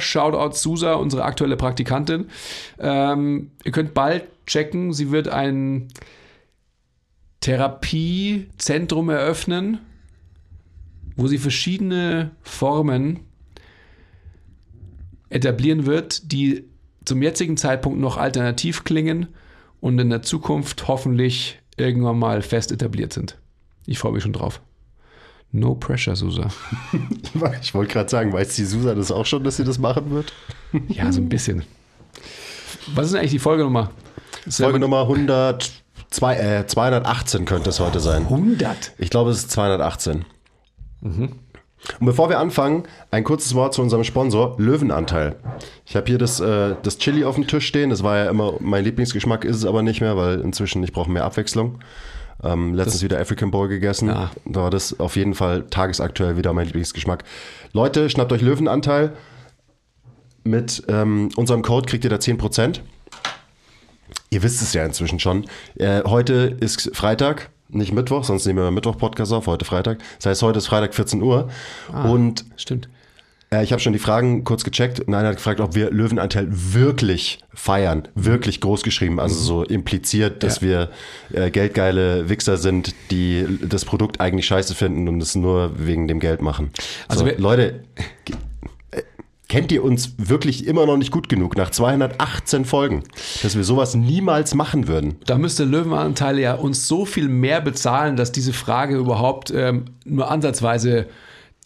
Shoutout Susa, unsere aktuelle Praktikantin. Ähm, ihr könnt bald checken, sie wird ein Therapiezentrum eröffnen, wo sie verschiedene Formen etablieren wird, die zum jetzigen Zeitpunkt noch alternativ klingen und in der Zukunft hoffentlich irgendwann mal fest etabliert sind. Ich freue mich schon drauf. No pressure, Susa. Ich wollte gerade sagen, weiß die Susa das auch schon, dass sie das machen wird? Ja, so ein bisschen. Was ist eigentlich die Folgenummer? Folge Nummer 100, zwei, äh, 218 könnte es heute sein. 100. Ich glaube, es ist 218. Und bevor wir anfangen, ein kurzes Wort zu unserem Sponsor, Löwenanteil. Ich habe hier das, äh, das Chili auf dem Tisch stehen. Das war ja immer mein Lieblingsgeschmack, ist es aber nicht mehr, weil inzwischen ich brauche mehr Abwechslung. Ähm, letztens wieder African Bowl gegessen. Ja. Da war das auf jeden Fall tagesaktuell wieder mein Lieblingsgeschmack. Leute, schnappt euch Löwenanteil. Mit ähm, unserem Code kriegt ihr da 10%. Ihr wisst es ja inzwischen schon. Äh, heute ist Freitag, nicht Mittwoch, sonst nehmen wir Mittwoch Podcast auf, heute Freitag. Das heißt, heute ist Freitag 14 Uhr. Und Stimmt. Äh, ich habe schon die Fragen kurz gecheckt und einer hat gefragt, ob wir Löwenanteil wirklich feiern. Wirklich groß geschrieben. Also so impliziert, dass Ja. wir äh, geldgeile Wichser sind, die das Produkt eigentlich scheiße finden und es nur wegen dem Geld machen. Also wir- Leute, äh, kennt ihr uns wirklich immer noch nicht gut genug nach 218 Folgen, dass wir sowas niemals machen würden? Da müsste Löwenanteil ja uns so viel mehr bezahlen, dass diese Frage überhaupt ähm, nur ansatzweise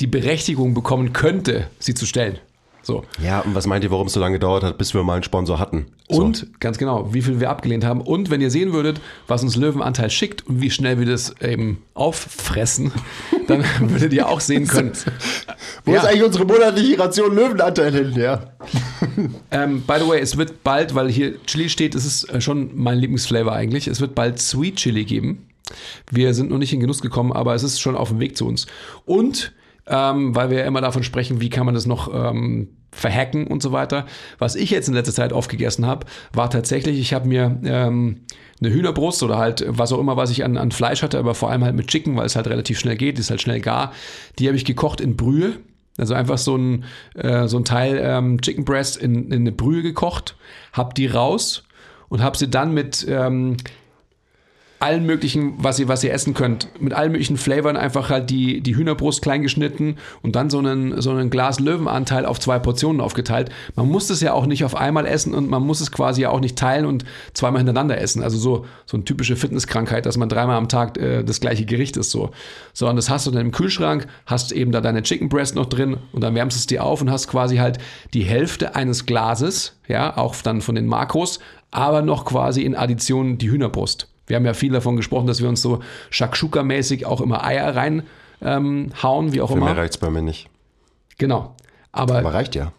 die Berechtigung bekommen könnte, sie zu stellen. So. Ja, und was meint ihr, warum es so lange gedauert hat, bis wir mal einen Sponsor hatten? So. Und ganz genau, wie viel wir abgelehnt haben. Und wenn ihr sehen würdet, was uns Löwenanteil schickt und wie schnell wir das eben auffressen, dann würdet ihr auch sehen können. Wo Ja. ist eigentlich unsere monatliche Ration Löwenanteil hin? Ja. Ähm, by the way, es wird bald, weil hier Chili steht, es ist äh, schon mein Lieblingsflavor eigentlich, es wird bald Sweet Chili geben. Wir sind noch nicht in Genuss gekommen, aber es ist schon auf dem Weg zu uns. Und ähm, weil wir ja immer davon sprechen, wie kann man das noch ähm, verhacken und so weiter. Was ich jetzt in letzter Zeit aufgegessen habe, war tatsächlich, ich habe mir ähm, eine Hühnerbrust oder halt was auch immer, was ich an, an Fleisch hatte, aber vor allem halt mit Chicken, weil es halt relativ schnell geht, ist halt schnell gar. Die habe ich gekocht in Brühe. Also einfach so ein, äh, so ein Teil ähm, Chicken Breast in, in eine Brühe gekocht, hab die raus und hab sie dann mit ähm, allen möglichen, was ihr, was ihr essen könnt, mit allen möglichen Flavoren einfach halt die, die Hühnerbrust klein geschnitten und dann so einen, so einen Glas Löwenanteil auf zwei Portionen aufgeteilt. Man muss es ja auch nicht auf einmal essen und man muss es quasi ja auch nicht teilen und zweimal hintereinander essen. Also so, so eine typische Fitnesskrankheit, dass man dreimal am Tag äh, das gleiche Gericht ist so. So, und das hast du dann im Kühlschrank, hast eben da deine Chicken Breast noch drin und dann wärmst du es dir auf und hast quasi halt die Hälfte eines Glases, ja, auch dann von den Makros, aber noch quasi in Addition die Hühnerbrust. Wir haben ja viel davon gesprochen, dass wir uns so Shakshuka-mäßig auch immer Eier rein ähm, wie auch Für mehr immer. reicht's bei mir nicht. Genau. Aber, Aber reicht ja.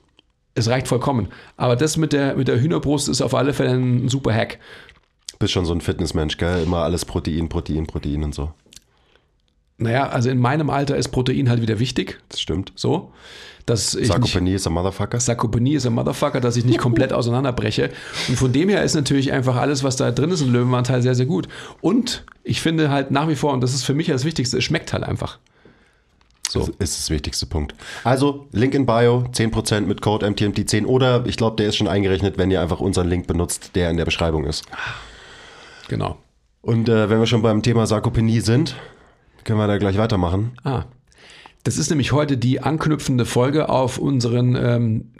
es reicht vollkommen. Aber das mit der, mit der Hühnerbrust ist auf alle Fälle ein super Hack. Bist schon so ein Fitnessmensch, gell? Immer alles Protein, Protein, Protein und so. Naja, also in meinem Alter ist Protein halt wieder wichtig. Das stimmt. So. Dass ich Sarkopenie ist ein Motherfucker. Sarkopenie ist ein Motherfucker, dass ich nicht komplett auseinanderbreche. Und von dem her ist natürlich einfach alles, was da drin ist, im Löwenanteil sehr, sehr gut. Und ich finde halt nach wie vor, und das ist für mich das Wichtigste, es schmeckt halt einfach. So. Das ist das wichtigste Punkt. Also, Link in Bio, 10% mit Code MTMT10 oder ich glaube, der ist schon eingerechnet, wenn ihr einfach unseren Link benutzt, der in der Beschreibung ist. Genau. Und äh, wenn wir schon beim Thema Sarkopenie sind, können wir da gleich weitermachen. Ah. Das ist nämlich heute die anknüpfende Folge auf unseren ähm,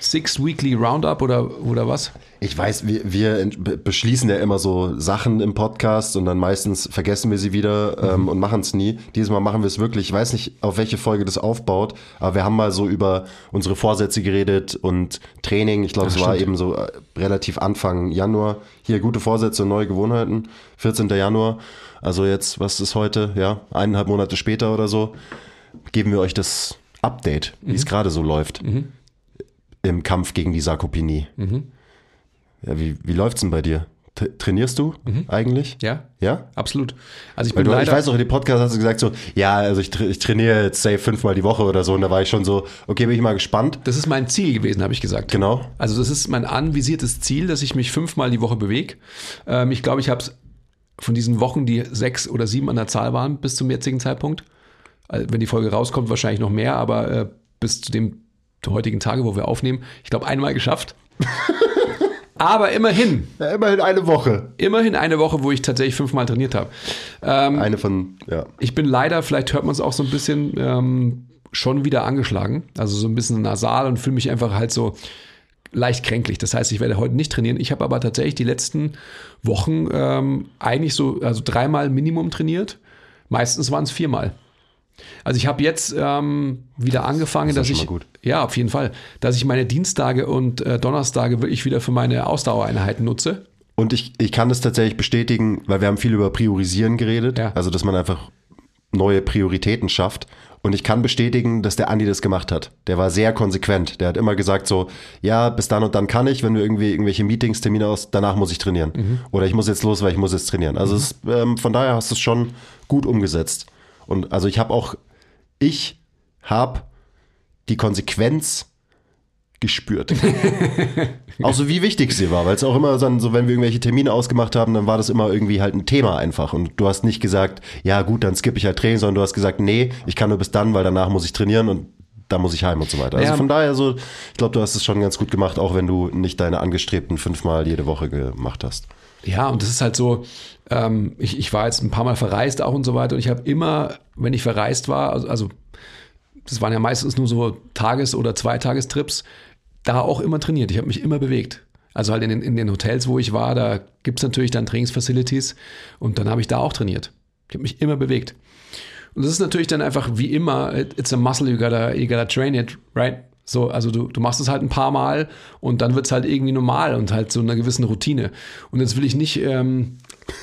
Six Weekly Roundup oder, oder was? Ich weiß, wir, wir beschließen ja immer so Sachen im Podcast und dann meistens vergessen wir sie wieder ähm, und machen es nie. Dieses Mal machen wir es wirklich. Ich weiß nicht, auf welche Folge das aufbaut, aber wir haben mal so über unsere Vorsätze geredet und Training. Ich glaube, es war eben so äh, relativ Anfang Januar. Hier gute Vorsätze und neue Gewohnheiten. 14. Januar. Also jetzt, was ist heute? Ja, eineinhalb Monate später oder so. Geben wir euch das Update, wie es gerade so läuft. Im Kampf gegen die Sarkopenie. Ja, wie, wie läuft's denn bei dir? T trainierst du eigentlich? Ja, Ja? absolut. Also ich Weil bin du, ich leider. weiß auch, in dem Podcast hast du gesagt so, ja, also ich, tra ich trainiere jetzt safe fünfmal die Woche oder so und da war ich schon so, okay, bin ich mal gespannt. das ist mein Ziel gewesen, habe ich gesagt. Genau. Also das ist mein anvisiertes Ziel, dass ich mich fünfmal die Woche bewege. Ähm, ich glaube, ich habe es von diesen Wochen, die sechs oder sieben an der Zahl waren, bis zum jetzigen Zeitpunkt. Also wenn die Folge rauskommt, wahrscheinlich noch mehr, aber äh, bis zu dem heutigen Tage, wo wir aufnehmen, ich glaube, einmal geschafft. aber immerhin, Ja, immerhin eine Woche. immerhin eine Woche, wo ich tatsächlich fünfmal trainiert habe. Ähm, Eine von, ja. ich bin leider, vielleicht hört man es auch so ein bisschen, ähm, schon wieder angeschlagen. Also so ein bisschen nasal und fühle mich einfach halt so leicht kränklich. Das heißt, ich werde heute nicht trainieren. Ich habe aber tatsächlich die letzten Wochen ähm, eigentlich so, also dreimal Minimum trainiert. Meistens waren es viermal. Also ich habe jetzt ähm, wieder angefangen, Das dass ich, ja, auf jeden Fall, dass ich meine Dienstage und äh, Donnerstage wirklich wieder für meine Ausdauereinheiten nutze. Und ich, ich kann das tatsächlich bestätigen, weil wir haben viel über Priorisieren geredet. Ja. Also, dass man einfach neue Prioritäten schafft. Und ich kann bestätigen, dass der Andi das gemacht hat. Der war sehr konsequent. Der hat immer gesagt so, ja, bis dann und dann kann ich, wenn wir irgendwie irgendwelche Meetings, Termine aus, danach muss ich trainieren. Mhm. Oder ich muss jetzt los, weil ich muss jetzt trainieren. Also es, ähm, von daher hast du es schon gut umgesetzt. Und also ich habe auch, ich habe die Konsequenz gespürt. auch so wie wichtig sie war, weil es auch immer dann so, wenn wir irgendwelche Termine ausgemacht haben, dann war das immer irgendwie halt ein Thema einfach. Und du hast nicht gesagt, ja gut, dann skippe ich halt Training, sondern du hast gesagt, nee, ich kann nur bis dann, weil danach muss ich trainieren und dann muss ich heim und so weiter. Also Ja. von daher so, ich glaube, du hast es schon ganz gut gemacht, auch wenn du nicht deine angestrebten fünfmal jede Woche gemacht hast. Ja, und das ist halt so, ähm, ich, ich war jetzt ein paar Mal verreist auch und so weiter und ich habe immer, wenn ich verreist war, also, also das waren ja meistens nur so Tages- oder Zweitagestrips, da auch immer trainiert. Ich habe mich immer bewegt. Also halt in den, in den Hotels, wo ich war, da gibt es natürlich dann Trainingsfacilities und dann habe ich da auch trainiert. Ich habe mich immer bewegt. Und das ist natürlich dann einfach wie immer, it- it's a muscle, you gotta, you gotta train it, right? So, also du, du machst es halt ein paar Mal und dann wird es halt irgendwie normal und halt so einer gewissen Routine. Und jetzt will ich nicht, ähm,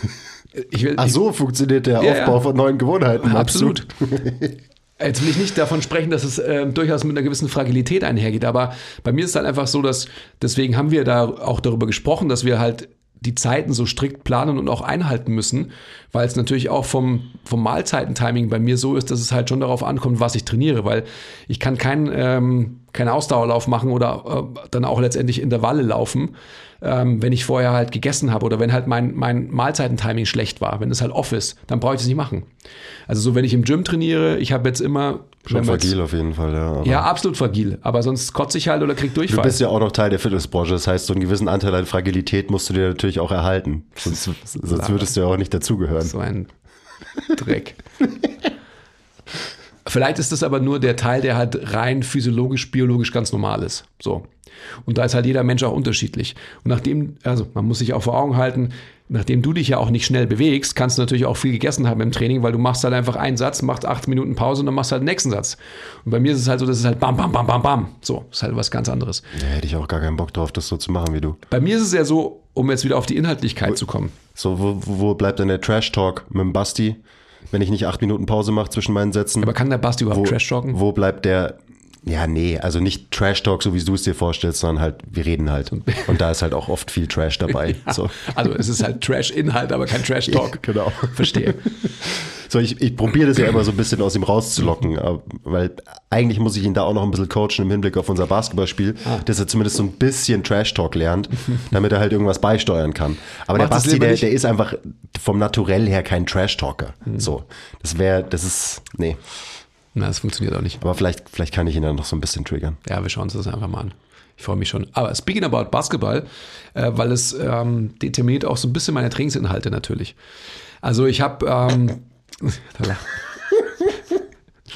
ich will, Ach so, funktioniert der Ja, Aufbau ja. von neuen Gewohnheiten. ich, du? absolut. Jetzt will ich nicht davon sprechen, dass es ähm, durchaus mit einer gewissen Fragilität einhergeht, aber bei mir ist es halt einfach so, dass deswegen haben wir da auch darüber gesprochen, dass wir halt die Zeiten so strikt planen und auch einhalten müssen, weil es natürlich auch vom, vom Mahlzeitentiming bei mir so ist, dass es halt schon darauf ankommt, was ich trainiere, weil ich kann keinen ähm, keinen Ausdauerlauf machen oder äh, dann auch letztendlich Intervalle laufen, ähm, wenn ich vorher halt gegessen habe oder wenn halt mein, mein Mahlzeitentiming schlecht war, wenn es halt off ist, dann brauche ich es nicht machen. Also so, wenn ich im Gym trainiere, ich habe jetzt immer Schon wir jetzt- fragil auf jeden Fall, ja. Ja, absolut fragil, aber sonst kotze ich halt oder krieg Du Durchfall. bist ja auch noch Teil der Fitnessbranche, das heißt, so einen gewissen Anteil an Fragilität musst du dir natürlich auch erhalten. Sonst, sonst würdest du ja auch nicht dazugehören. So ein Dreck. Vielleicht ist das aber nur der Teil, der halt rein physiologisch, biologisch ganz normal ist. So. Und da ist halt jeder Mensch auch unterschiedlich. Und nachdem, also man muss sich auch vor Augen halten, nachdem du dich ja auch nicht schnell bewegst, kannst du natürlich auch viel gegessen haben im Training, weil du machst halt einfach einen Satz, machst acht Minuten Pause und dann machst du halt den nächsten Satz. Und bei mir ist es halt so, das ist halt bam, bam, bam, bam, bam. So, ist halt was ganz anderes. Da hätte ich auch gar keinen Bock drauf, das so zu machen wie du. Bei mir ist es ja so, um jetzt wieder auf die Inhaltlichkeit zu kommen. So, wo, wo wo bleibt denn der Trash-Talk mit dem Basti, wenn ich nicht acht Minuten Pause mache zwischen meinen Sätzen? Aber kann der Basti überhaupt wo, Trash-talken? Wo bleibt der, ja, nee, also nicht Trash-Talk, so wie du es dir vorstellst, sondern halt, wir reden halt. Und da ist halt auch oft viel Trash dabei. So. Also es ist halt Trash-Inhalt, aber kein Trash-Talk. Genau. Verstehe. So, ich, ich probiere das ja immer so ein bisschen aus ihm rauszulocken, aber- weil eigentlich muss ich ihn da auch noch ein bisschen coachen im Hinblick auf unser Basketballspiel, Ah. dass er zumindest so ein bisschen Trash-Talk lernt, damit er halt irgendwas beisteuern kann. Aber Macht der Basti, der, der ist einfach vom Naturell her kein Trash-Talker. Hm. So, das wäre, das ist, nee. Na, das funktioniert auch nicht. Aber vielleicht, vielleicht kann ich ihn dann noch so ein bisschen triggern. Ja, wir schauen uns das einfach mal an. Ich freue mich schon. Aber speaking about Basketball, äh, weil es ähm, determiniert auch so ein bisschen meine Trainingsinhalte natürlich. Also ich habe ähm,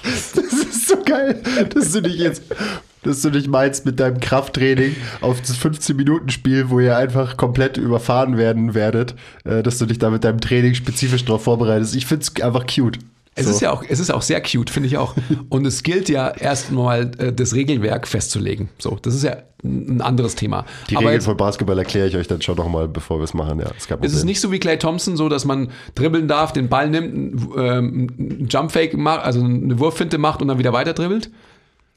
Das ist so geil, dass du dich jetzt, dass du nicht meinst mit deinem Krafttraining auf das 15-Minuten-Spiel, wo ihr einfach komplett überfahren werden werdet, äh, dass du dich da mit deinem Training spezifisch darauf vorbereitest. Ich finde es einfach cute. Es So. ist ja auch, es ist auch sehr cute, finde ich auch. Und es gilt ja erstmal äh, das Regelwerk festzulegen. So, das ist ja ein anderes Thema. Die Aber Regeln jetzt von Basketball erkläre ich euch dann schon nochmal, bevor wir es machen. Ja, ist, kein ist es nicht so wie Clay Thompson, so dass man dribbeln darf, den Ball nimmt, ähm, einen Jumpfake macht, also eine Wurffinte macht und dann wieder weiter dribbelt?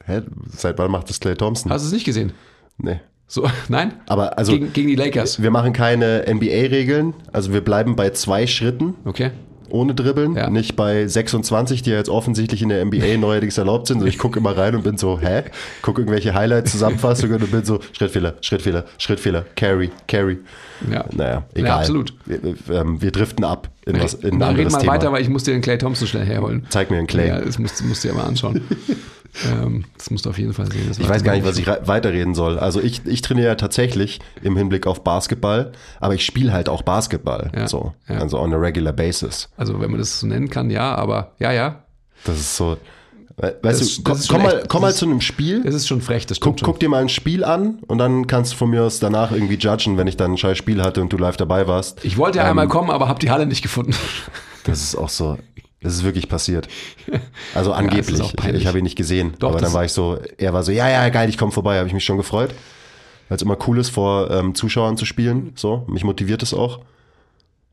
Hä? Seit wann macht das Clay Thompson? Hast du es nicht gesehen? nee. So, nein? Aber also, gegen, gegen die Lakers. wir machen keine NBA-Regeln. Also wir bleiben bei zwei Schritten Okay. Ohne Dribbeln. Ja. Nicht bei 26, die ja jetzt offensichtlich in der NBA neuerdings erlaubt sind. So, ich gucke immer rein und bin so, hä? Gucke irgendwelche Highlights-Zusammenfassungen und bin so, Schrittfehler, Schrittfehler, Schrittfehler, Carry, Carry. Ja. Naja, egal. Ja, absolut. Wir, ähm, wir driften ab in, was, in ein Na, reden anderes mal Thema. weiter, weil ich muss dir den Clay Thompson schnell herholen. Zeig mir einen Clay. Ja, das musst, musst du dir mal anschauen. musst du auf jeden Fall sehen. Ich weiß gar nicht, was ich re- weiterreden soll. Also ich, ich trainiere ja tatsächlich im Hinblick auf Basketball, aber ich spiele halt auch Basketball. Ja, So. ja. Also on a regular basis. Also, wenn man das so nennen kann, ja, aber ja, ja. Das ist so. we- Weißt Das- du, komm, schon komm mal, komm mal zu einem Spiel. Es ist schon frech, das Guck, stimmt guck dir mal ein Spiel an und dann kannst du von mir aus danach irgendwie judgen, wenn ich dann ein scheiß Spiel hatte und du live dabei warst. Ich wollte ja Ähm, einmal kommen, aber habe die Halle nicht gefunden. Das ist auch so. Das ist wirklich passiert. Also angeblich. ist auch ich ich habe ihn nicht gesehen. Doch, aber dann war ich so, er war so, ja, ja, geil, ich komme vorbei. Habe ich mich schon gefreut. Weil es immer cool ist, vor ähm, Zuschauern zu spielen. So, mich motiviert es auch.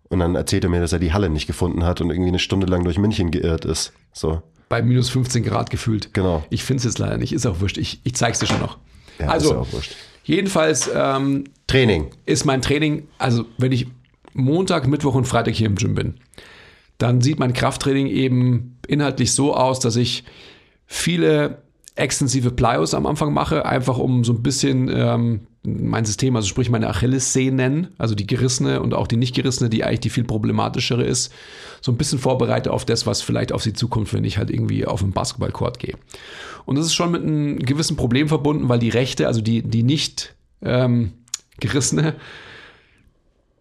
Und dann erzählt er mir, dass er die Halle nicht gefunden hat und irgendwie eine Stunde lang durch München geirrt ist. So. Bei minus 15 Grad gefühlt. Genau. Ich finde es jetzt leider nicht, ist auch wurscht. Ich, ich zeig's dir schon noch. Ja, ist also, ja auch wurscht. jedenfalls ähm, Training. ist mein Training, also wenn ich Montag, Mittwoch und Freitag hier im Gym bin, dann sieht mein Krafttraining eben inhaltlich so aus, dass ich viele extensive Plyos am Anfang mache, einfach um so ein bisschen ähm, mein System, also sprich meine Achillessehnen, also die gerissene und auch die nicht gerissene, die eigentlich die viel problematischere ist, so ein bisschen vorbereite auf das, was vielleicht auf sie zukommt, wenn ich halt irgendwie auf den Basketballcourt gehe. Und das ist schon mit einem gewissen Problem verbunden, weil die rechte, also die, die nicht ähm, gerissene,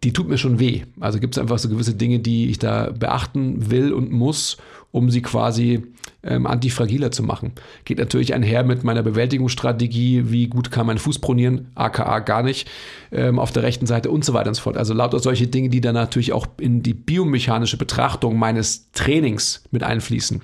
die tut mir schon weh. Also gibt es einfach so gewisse Dinge, die ich da beachten will und muss, um sie quasi ähm, antifragiler zu machen. Geht natürlich einher mit meiner Bewältigungsstrategie, wie gut kann mein Fuß pronieren, aka gar nicht, ähm, auf der rechten Seite und so weiter und so fort. Also lauter solche Dinge, die dann natürlich auch in die biomechanische Betrachtung meines Trainings mit einfließen.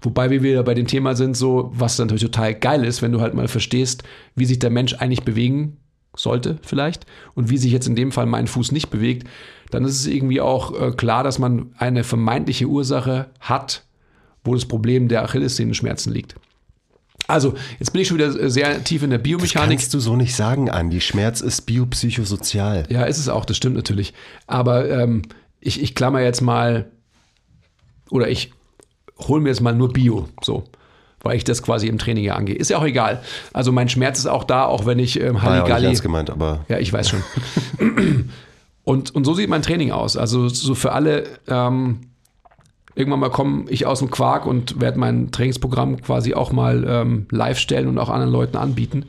Wobei wir wieder bei dem Thema sind, so, was natürlich total geil ist, wenn du halt mal verstehst, wie sich der Mensch eigentlich bewegen sollte vielleicht und wie sich jetzt in dem Fall mein Fuß nicht bewegt, dann ist es irgendwie auch äh, klar, dass man eine vermeintliche Ursache hat, wo das Problem der Achillessehnenschmerzen liegt. Also, jetzt bin ich schon wieder äh, sehr tief in der Biomechanik. Kannst du so nicht sagen, Andi. Schmerz ist biopsychosozial. Ja, ist es auch, das stimmt natürlich. Aber ähm, ich, ich klammer jetzt mal, oder ich hole mir jetzt mal nur Bio, so, weil ich das quasi im Training ja angehe. Ist ja auch egal. Also mein Schmerz ist auch da, auch wenn ich ähm, War ja Halligalli... ernst gemeint, aber Ja, ich weiß schon. und, und so sieht mein Training aus. Also so für alle, ähm, irgendwann mal komme ich aus dem Quark und werde mein Trainingsprogramm quasi auch mal ähm, live stellen und auch anderen Leuten anbieten.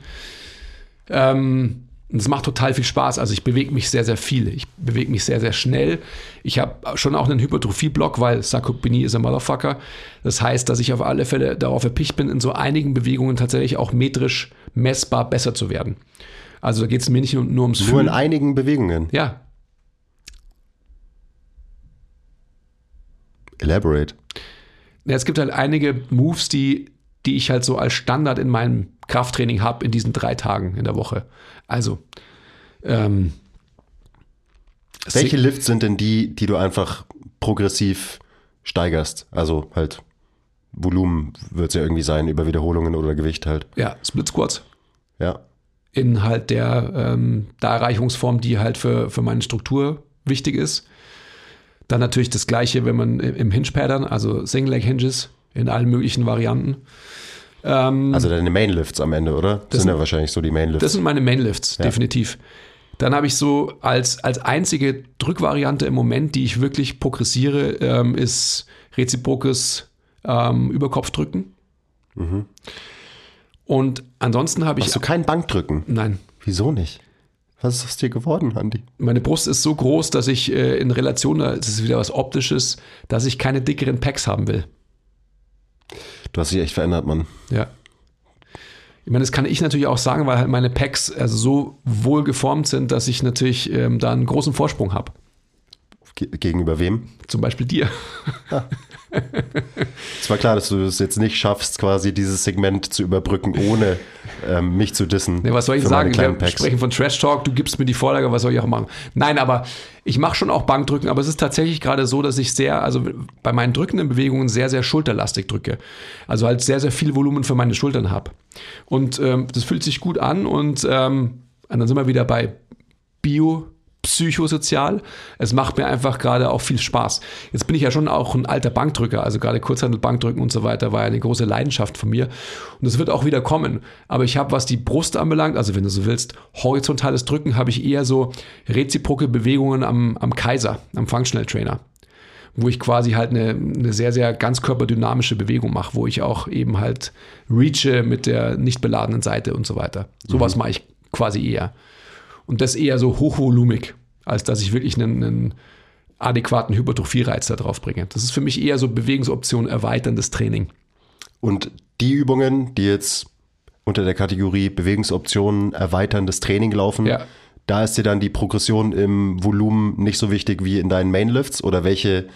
Ähm, und es macht total viel Spaß. Also ich bewege mich sehr, sehr viel. Ich bewege mich sehr, sehr schnell. Ich habe schon auch einen Hypertrophie-Block, weil Sarkopenie ist ein Motherfucker. Das heißt, dass ich auf alle Fälle darauf erpicht bin, in so einigen Bewegungen tatsächlich auch metrisch messbar besser zu werden. Also da geht es mir nicht nur, ums nur in Fühlen. einigen Bewegungen. Ja, Elaborate. Ja, es gibt halt einige Moves, die, die ich halt so als Standard in meinem Krafttraining habe in diesen drei Tagen in der Woche. Also, ähm, Welche Lifts sind denn die, die du einfach progressiv steigerst? Also halt Volumen wird es ja irgendwie sein, über Wiederholungen oder Gewicht halt. ja, Split Squats Ja. in halt der ähm, Darreichungsform, die halt für, für meine Struktur wichtig ist. Dann natürlich das gleiche, wenn man im Hinge-Pattern, also Single Leg Hinges in allen möglichen Varianten. Ähm, Also deine Mainlifts am Ende, oder? Das, sind sind- ja wahrscheinlich so die Mainlifts. Das sind meine Mainlifts, definitiv. Dann habe ich so als, als einzige Drückvariante im Moment, die ich wirklich progressiere, ähm, ist reziprokes ähm, Überkopfdrücken. Und ansonsten habe ich. Hast du kein Bankdrücken? Nein. Wieso nicht? Was ist aus dir geworden, Andi? Meine Brust ist so groß, dass ich äh, in Relation, das ist wieder was Optisches, dass ich keine dickeren Packs haben will. Du hast dich echt verändert, Mann. Ja. Ich meine, das kann ich natürlich auch sagen, weil halt meine Packs also so wohl geformt sind, dass ich natürlich ähm, da einen großen Vorsprung habe. Ge gegenüber wem? Zum Beispiel dir. Es war klar, dass du es jetzt nicht schaffst, quasi dieses Segment zu überbrücken, ohne ähm, mich zu dissen. Nee, was soll ich sagen? Wir Packs. sprechen von Trash Talk, du gibst mir die Vorlage, was soll ich auch machen? Nein, aber ich mache schon auch Bankdrücken, aber es ist tatsächlich gerade so, dass ich sehr, also bei meinen drückenden Bewegungen sehr, sehr schulterlastig drücke. Also halt sehr, sehr viel Volumen für meine Schultern habe. Und ähm, das fühlt sich gut an und, ähm, und dann sind wir wieder bei Bio. Psychosozial. Es macht mir einfach gerade auch viel Spaß. Jetzt bin ich ja schon auch ein alter Bankdrücker, also gerade Kurzhandel-Bankdrücken und so weiter war ja eine große Leidenschaft von mir. Und es wird auch wieder kommen. Aber ich habe, was die Brust anbelangt, also wenn du so willst, horizontales Drücken, habe ich eher so reziproke Bewegungen am, am Kaiser, am Functional Trainer wo ich quasi halt eine, eine sehr, sehr ganzkörperdynamische Bewegung mache, wo ich auch eben halt reache mit der nicht beladenen Seite und so weiter. Sowas mache ich quasi eher. Und das eher so hochvolumig, als dass ich wirklich einen, einen adäquaten Hypertrophie-Reiz da drauf bringe. Das ist für mich eher so Bewegungsoption erweiterndes Training. Und die Übungen, die jetzt unter der Kategorie Bewegungsoptionen erweiterndes Training laufen, Ja. da ist dir dann die Progression im Volumen nicht so wichtig wie in deinen Mainlifts oder welche,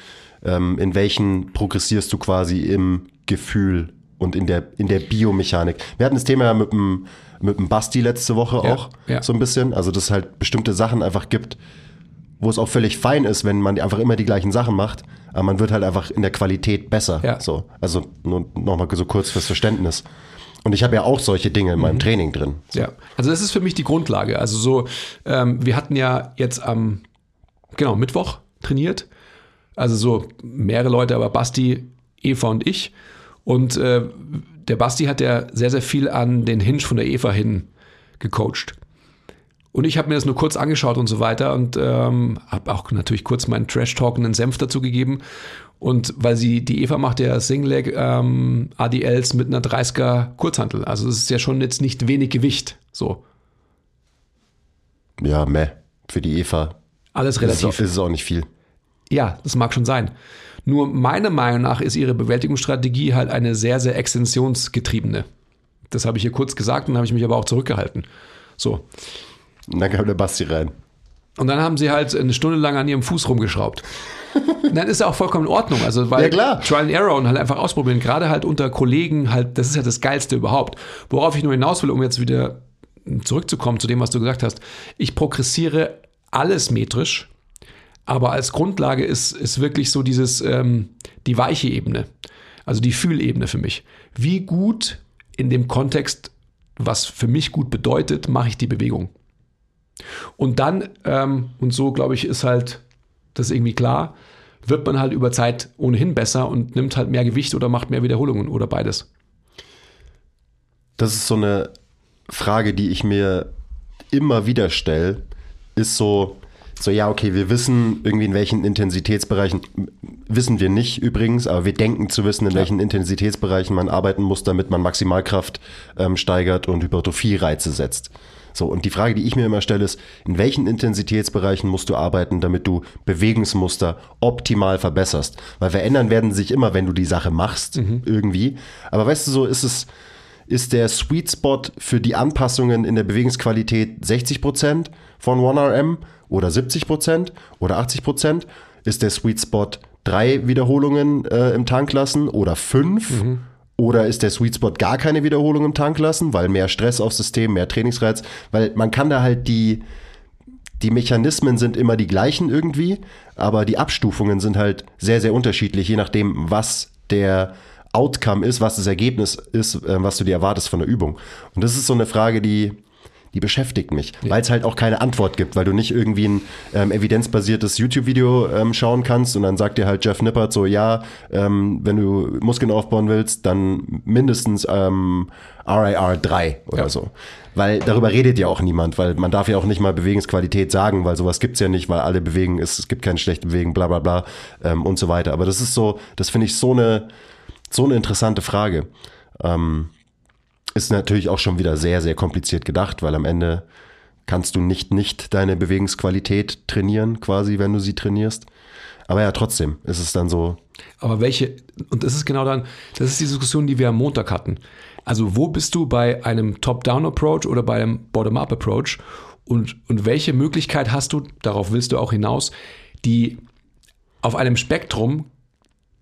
ähm, in welchen progressierst du quasi im Gefühl und in der, in der Biomechanik. Wir hatten das Thema ja mit dem, mit dem Basti letzte Woche Ja, auch ja. so ein bisschen. Also, dass es halt bestimmte Sachen einfach gibt, wo es auch völlig fein ist, wenn man einfach immer die gleichen Sachen macht, aber man wird halt einfach in der Qualität besser. Ja. So, also nur nochmal so kurz fürs Verständnis. Und ich habe ja auch solche Dinge in Mhm. meinem Training drin. Ja, also das ist für mich die Grundlage. Also so, ähm, wir hatten ja jetzt am, genau, Mittwoch trainiert. Also so mehrere Leute, aber Basti, Eva und ich. Und äh, der Basti hat ja sehr, sehr viel an den Hinge von der Eva hin gecoacht. Und ich habe mir das nur kurz angeschaut und so weiter und ähm, habe auch natürlich kurz meinen Trash-talkenden Senf dazu gegeben. Und weil sie, die Eva macht ja Singleg ähm, ADLs mit einer 30er Kurzhantel. Also das ist ja schon jetzt nicht wenig Gewicht. So, Ja, meh. Für die Eva alles ist auch, relativ. ist es auch nicht viel. Ja, das mag schon sein. Nur meiner Meinung nach ist ihre Bewältigungsstrategie halt eine sehr, sehr extensionsgetriebene. Das habe ich hier kurz gesagt und habe ich mich aber auch zurückgehalten. So. Und dann kam der Basti rein. Und dann haben sie halt eine Stunde lang an ihrem Fuß rumgeschraubt. Und dann ist ja auch vollkommen in Ordnung. Also, weil Ja, klar. Trial and Error und halt einfach ausprobieren. Gerade halt unter Kollegen halt, das ist ja das Geilste überhaupt. Worauf ich nur hinaus will, um jetzt wieder zurückzukommen zu dem, was du gesagt hast. Ich progressiere alles metrisch, aber als Grundlage ist, ist wirklich so dieses, ähm, die weiche Ebene. Also die Fühlebene für mich. Wie gut in dem Kontext, was für mich gut bedeutet, mache ich die Bewegung. Und dann, ähm, und so glaube ich, ist halt das irgendwie klar, wird man halt über Zeit ohnehin besser und nimmt halt mehr Gewicht oder macht mehr Wiederholungen oder beides. Das ist so eine Frage, die ich mir immer wieder stelle, ist so, so ja, okay, wir wissen irgendwie in welchen Intensitätsbereichen, wissen wir nicht übrigens, aber wir denken zu wissen, in welchen Intensitätsbereichen man arbeiten muss, damit man Maximalkraft ähm, steigert und Hypertrophie-Reize setzt. So, und die Frage, die ich mir immer stelle, ist, in welchen Intensitätsbereichen musst du arbeiten, damit du Bewegungsmuster optimal verbesserst? Weil verändern werden sich immer, wenn du die Sache machst, irgendwie. Aber weißt du, so ist es, ist der Sweet Spot für die Anpassungen in der Bewegungsqualität 60% von 1RM oder 70% oder 80%? Ist der Sweet Spot drei Wiederholungen äh, im Tank lassen oder fünf? Oder ist der Sweet Spot gar keine Wiederholung im Tank lassen, weil mehr Stress aufs System, mehr Trainingsreiz? Weil man kann da halt die, die Mechanismen sind immer die gleichen irgendwie, aber die Abstufungen sind halt sehr, sehr unterschiedlich, je nachdem, was der Outcome ist, was das Ergebnis ist, äh, was du dir erwartest von der Übung. Und das ist so eine Frage, die, die beschäftigt mich, weil es halt auch keine Antwort gibt, weil du nicht irgendwie ein ähm, evidenzbasiertes YouTube-Video ähm, schauen kannst und dann sagt dir halt Jeff Nippert so, ja, ähm, wenn du Muskeln aufbauen willst, dann mindestens ähm, RIR 3 oder Ja. so. Weil darüber redet ja auch niemand, weil man darf ja auch nicht mal Bewegungsqualität sagen, weil sowas gibt's ja nicht, weil alle bewegen, es, es gibt keine schlechte Bewegung, bla bla bla ähm, und so weiter. Aber das ist so, das finde ich so eine, so eine interessante Frage. Ähm, ist natürlich auch schon wieder sehr, sehr kompliziert gedacht, weil am Ende kannst du nicht nicht deine Bewegungsqualität trainieren, quasi, wenn du sie trainierst. Aber ja, trotzdem ist es dann so, Aber welche, und das ist genau dann, das ist die Diskussion, die wir am Montag hatten. Also wo bist du bei einem Top-Down-Approach oder bei einem Bottom-Up-Approach? Und, und welche Möglichkeit hast du, darauf willst du auch hinaus, die auf einem Spektrum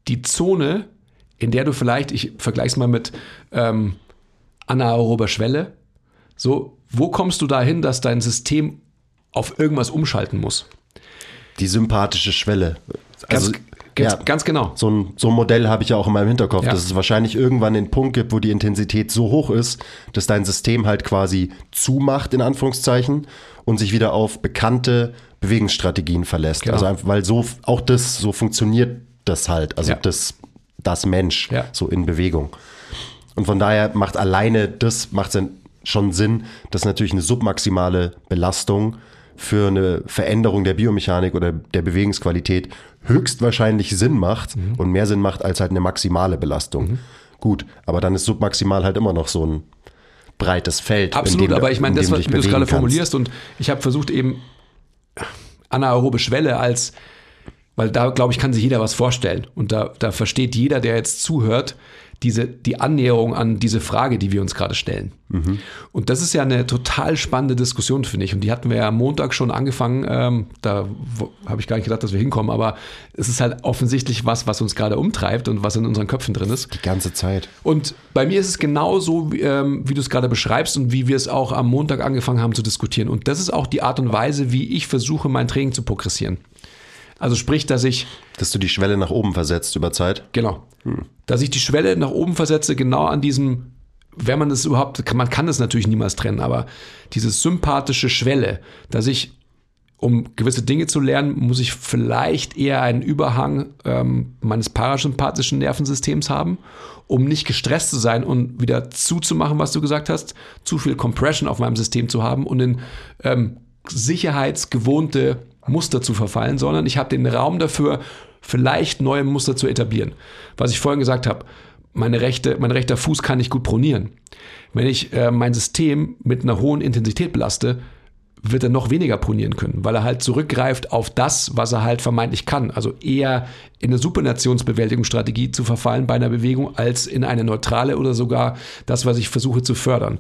die Zone, in der du vielleicht, ich vergleiche es mal mit ähm, anaerober Schwelle, so, wo kommst du dahin, dass dein System auf irgendwas umschalten muss? Die sympathische Schwelle. Also, Ganz, ja, ganz genau. So ein, so ein Modell habe ich ja auch in meinem Hinterkopf, Ja. dass es wahrscheinlich irgendwann den Punkt gibt, wo die Intensität so hoch ist, dass dein System halt quasi zumacht, in Anführungszeichen, und sich wieder auf bekannte Bewegungsstrategien verlässt. Genau. Also einfach, weil so, auch das, so funktioniert das halt. Also Ja. das, das Mensch, so in Bewegung. Und von daher macht alleine das macht schon Sinn, dass natürlich eine submaximale Belastung für eine Veränderung der Biomechanik oder der Bewegungsqualität höchstwahrscheinlich Sinn macht Mhm. und mehr Sinn macht als halt eine maximale Belastung. Gut, aber dann ist submaximal halt immer noch so ein breites Feld. Absolut, dem- aber ich meine, in das, was du gerade kannst. formulierst und ich habe versucht eben anaerobe Schwelle als, weil da glaube ich, kann sich jeder was vorstellen und da, da versteht jeder, der jetzt zuhört, diese, die Annäherung an diese Frage, die wir uns gerade stellen. Und das ist ja eine total spannende Diskussion, finde ich. Und die hatten wir ja am Montag schon angefangen. Ähm, da habe ich gar nicht gedacht, dass wir hinkommen, aber es ist halt offensichtlich was, was uns gerade umtreibt und was in unseren Köpfen drin ist. Die ganze Zeit. Und bei mir ist es genauso, wie, ähm, wie du es gerade beschreibst und wie wir es auch am Montag angefangen haben zu diskutieren. Und das ist auch die Art und Weise, wie ich versuche, mein Training zu progressieren. Also sprich, dass ich, Dass du die Schwelle nach oben versetzt über Zeit. genau, dass ich die Schwelle nach oben versetze, genau an diesem, wenn man es überhaupt, man kann es natürlich niemals trennen, aber diese sympathische Schwelle, dass ich um gewisse Dinge zu lernen, muss ich vielleicht eher einen Überhang ähm, meines parasympathischen Nervensystems haben, um nicht gestresst zu sein und wieder zuzumachen, was du gesagt hast, zu viel Compression auf meinem System zu haben und in ähm, sicherheitsgewohnte Muster zu verfallen, sondern ich habe den Raum dafür, vielleicht neue Muster zu etablieren. Was ich vorhin gesagt habe, meine rechte, mein rechter Fuß kann nicht gut pronieren. Wenn ich äh, mein System mit einer hohen Intensität belaste, wird er noch weniger pronieren können, weil er halt zurückgreift auf das, was er halt vermeintlich kann. Also eher in eine Supernationsbewältigungsstrategie zu verfallen bei einer Bewegung, als in eine neutrale oder sogar das, was ich versuche zu fördern.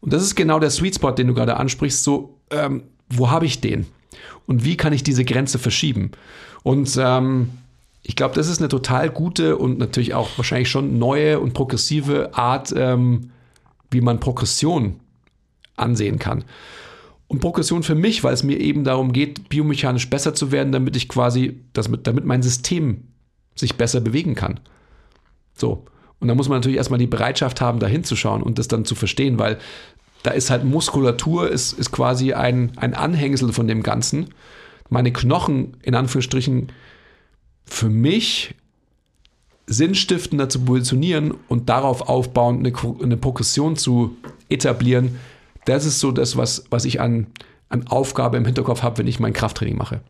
Und das ist genau der Sweet Spot, den du gerade ansprichst. So, ähm, wo habe ich den? Und wie kann ich diese Grenze verschieben? Und ähm, ich glaube, das ist eine total gute und natürlich auch wahrscheinlich schon neue und progressive Art, ähm, wie man Progression ansehen kann. Und Progression für mich, weil es mir eben darum geht, biomechanisch besser zu werden, damit ich quasi, das mit, damit mein System sich besser bewegen kann. So. Und da muss man natürlich erstmal die Bereitschaft haben, da hinzuschauen und das dann zu verstehen, weil da ist halt Muskulatur, ist, ist quasi ein, ein Anhängsel von dem Ganzen. Meine Knochen, in Anführungsstrichen, für mich sinnstiftender zu positionieren und darauf aufbauend eine, eine Progression zu etablieren, das ist so das, was, was ich an, an Aufgabe im Hinterkopf habe, wenn ich mein Krafttraining mache.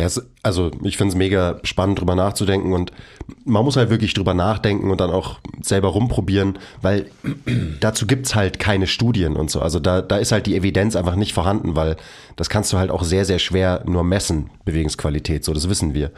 Ja, es, also ich finde es mega spannend, drüber nachzudenken und man muss halt wirklich drüber nachdenken und dann auch selber rumprobieren, weil dazu gibt's halt keine Studien und so. Also da, da ist halt die Evidenz einfach nicht vorhanden, weil das kannst du halt auch sehr, sehr schwer nur messen, Bewegungsqualität, so das wissen wir.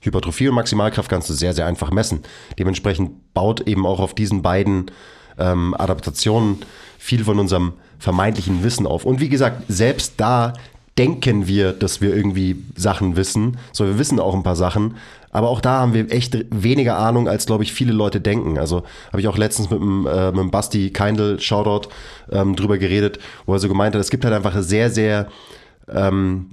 Hypertrophie und Maximalkraft kannst du sehr, sehr einfach messen. Dementsprechend baut eben auch auf diesen beiden ähm, Adaptationen viel von unserem vermeintlichen Wissen auf. Und wie gesagt, selbst da denken wir, dass wir irgendwie Sachen wissen. So, wir wissen auch ein paar Sachen. Aber auch da haben wir echt weniger Ahnung, als, glaube ich, viele Leute denken. Also habe ich auch letztens mit dem, äh, mit dem Basti Keindl, Shoutout, ähm, drüber geredet, wo er so gemeint hat, es gibt halt einfach sehr, sehr ähm,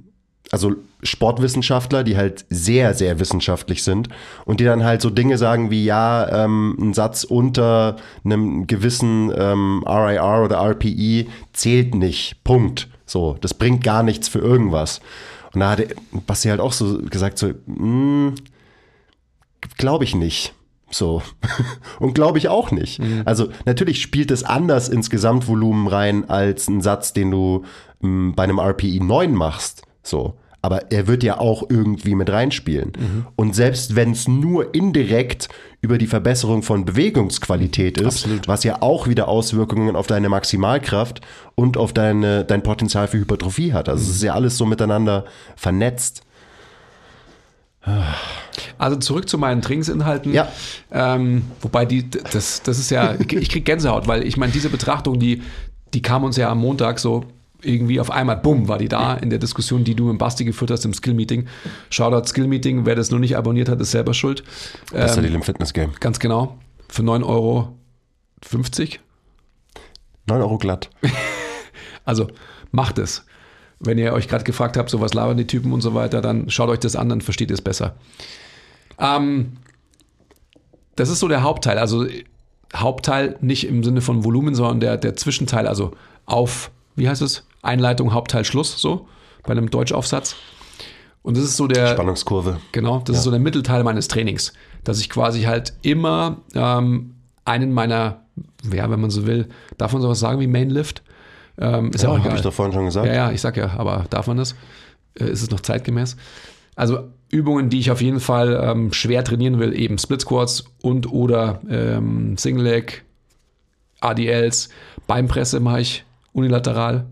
also Sportwissenschaftler, die halt sehr, sehr wissenschaftlich sind und die dann halt so Dinge sagen wie, ja, ähm, ein Satz unter einem gewissen ähm, RIR oder RPI zählt nicht. Punkt. So, das bringt gar nichts für irgendwas. Und da hat Basti halt auch so gesagt, so, mm, glaube ich nicht. So. Und glaube ich auch nicht. Also natürlich spielt es anders ins Gesamtvolumen rein als ein Satz, den du m, bei einem RPI 9 machst. So. Aber er wird ja auch irgendwie mit reinspielen. Und selbst wenn es nur indirekt über die Verbesserung von Bewegungsqualität ist, was ja auch wieder Auswirkungen auf deine Maximalkraft und auf deine, dein Potenzial für Hypertrophie hat. Also es ist ja alles so miteinander vernetzt. Also zurück zu meinen Trainingsinhalten. Ja. Ähm, wobei die, das, das ist ja, ich krieg Gänsehaut, weil ich meine, diese Betrachtung, die, die kam uns ja am Montag so irgendwie auf einmal, bumm, war die da in der Diskussion, die du mit Basti geführt hast im Skill-Meeting. Shoutout Skill-Meeting, wer das noch nicht abonniert hat, ist selber schuld. Besser Ähm, Deal im Fitness-Game. ganz genau. Für 9,50 Euro. 9 Euro glatt. Also macht es. Wenn ihr euch gerade gefragt habt, so was labern die Typen und so weiter, dann schaut euch das an, dann versteht ihr es besser. Ähm, das ist so der Hauptteil. Also Hauptteil nicht im Sinne von Volumen, sondern der, der Zwischenteil, also auf, wie heißt es? Einleitung, Hauptteil, Schluss, so bei einem Deutschaufsatz. Und das ist so der. Spannungskurve. Genau, das ist so der Mittelteil meines Trainings, dass ich quasi halt immer ähm, einen meiner, ja, wenn man so will, darf man sowas sagen wie Mainlift? Ähm, ist ja, Ja, auch habe ich doch vorhin schon gesagt. Ja, ja, ich sag ja, aber darf man das? Äh, ist es noch zeitgemäß? Also Übungen, die ich auf jeden Fall ähm, schwer trainieren will, eben Split Squats und oder ähm, Single Leg, ADLs, Beinpresse mache ich unilateral,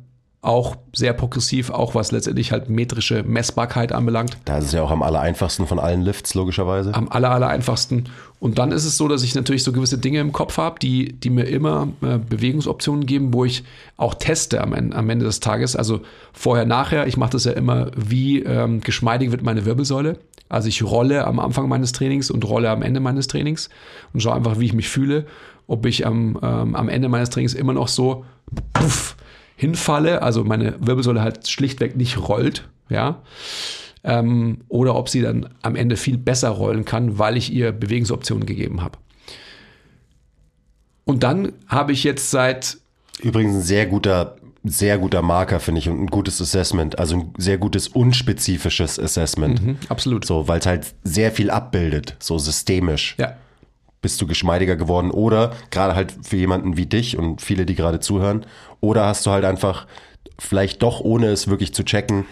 auch sehr progressiv, auch was letztendlich halt metrische Messbarkeit anbelangt Da ist es ja auch am aller einfachsten von allen Lifts, logischerweise. am aller, aller einfachsten. Und dann ist es so, dass ich natürlich so gewisse Dinge im Kopf habe, die, die mir immer äh, Bewegungsoptionen geben, wo ich auch teste am Ende, am Ende des Tages. Also vorher, nachher. Ich mache das ja immer, wie ähm, geschmeidig wird meine Wirbelsäule. Also ich rolle am Anfang meines Trainings und rolle am Ende meines Trainings und schaue einfach, wie ich mich fühle. Ob ich am, ähm, am Ende meines Trainings immer noch so puff, hinfalle, also meine Wirbelsäule halt schlichtweg nicht rollt, ja ähm, oder ob sie dann am Ende viel besser rollen kann, weil ich ihr Bewegungsoptionen gegeben habe. Und dann habe ich jetzt seit, Übrigens ein sehr guter, sehr guter Marker, finde ich, und ein gutes Assessment. Also ein sehr gutes unspezifisches Assessment. hm, absolut, So, weil es halt sehr viel abbildet, so systemisch. ja, Bist du geschmeidiger geworden oder gerade halt für jemanden wie dich und viele, die gerade zuhören, oder hast du halt einfach vielleicht doch, ohne es wirklich zu checken,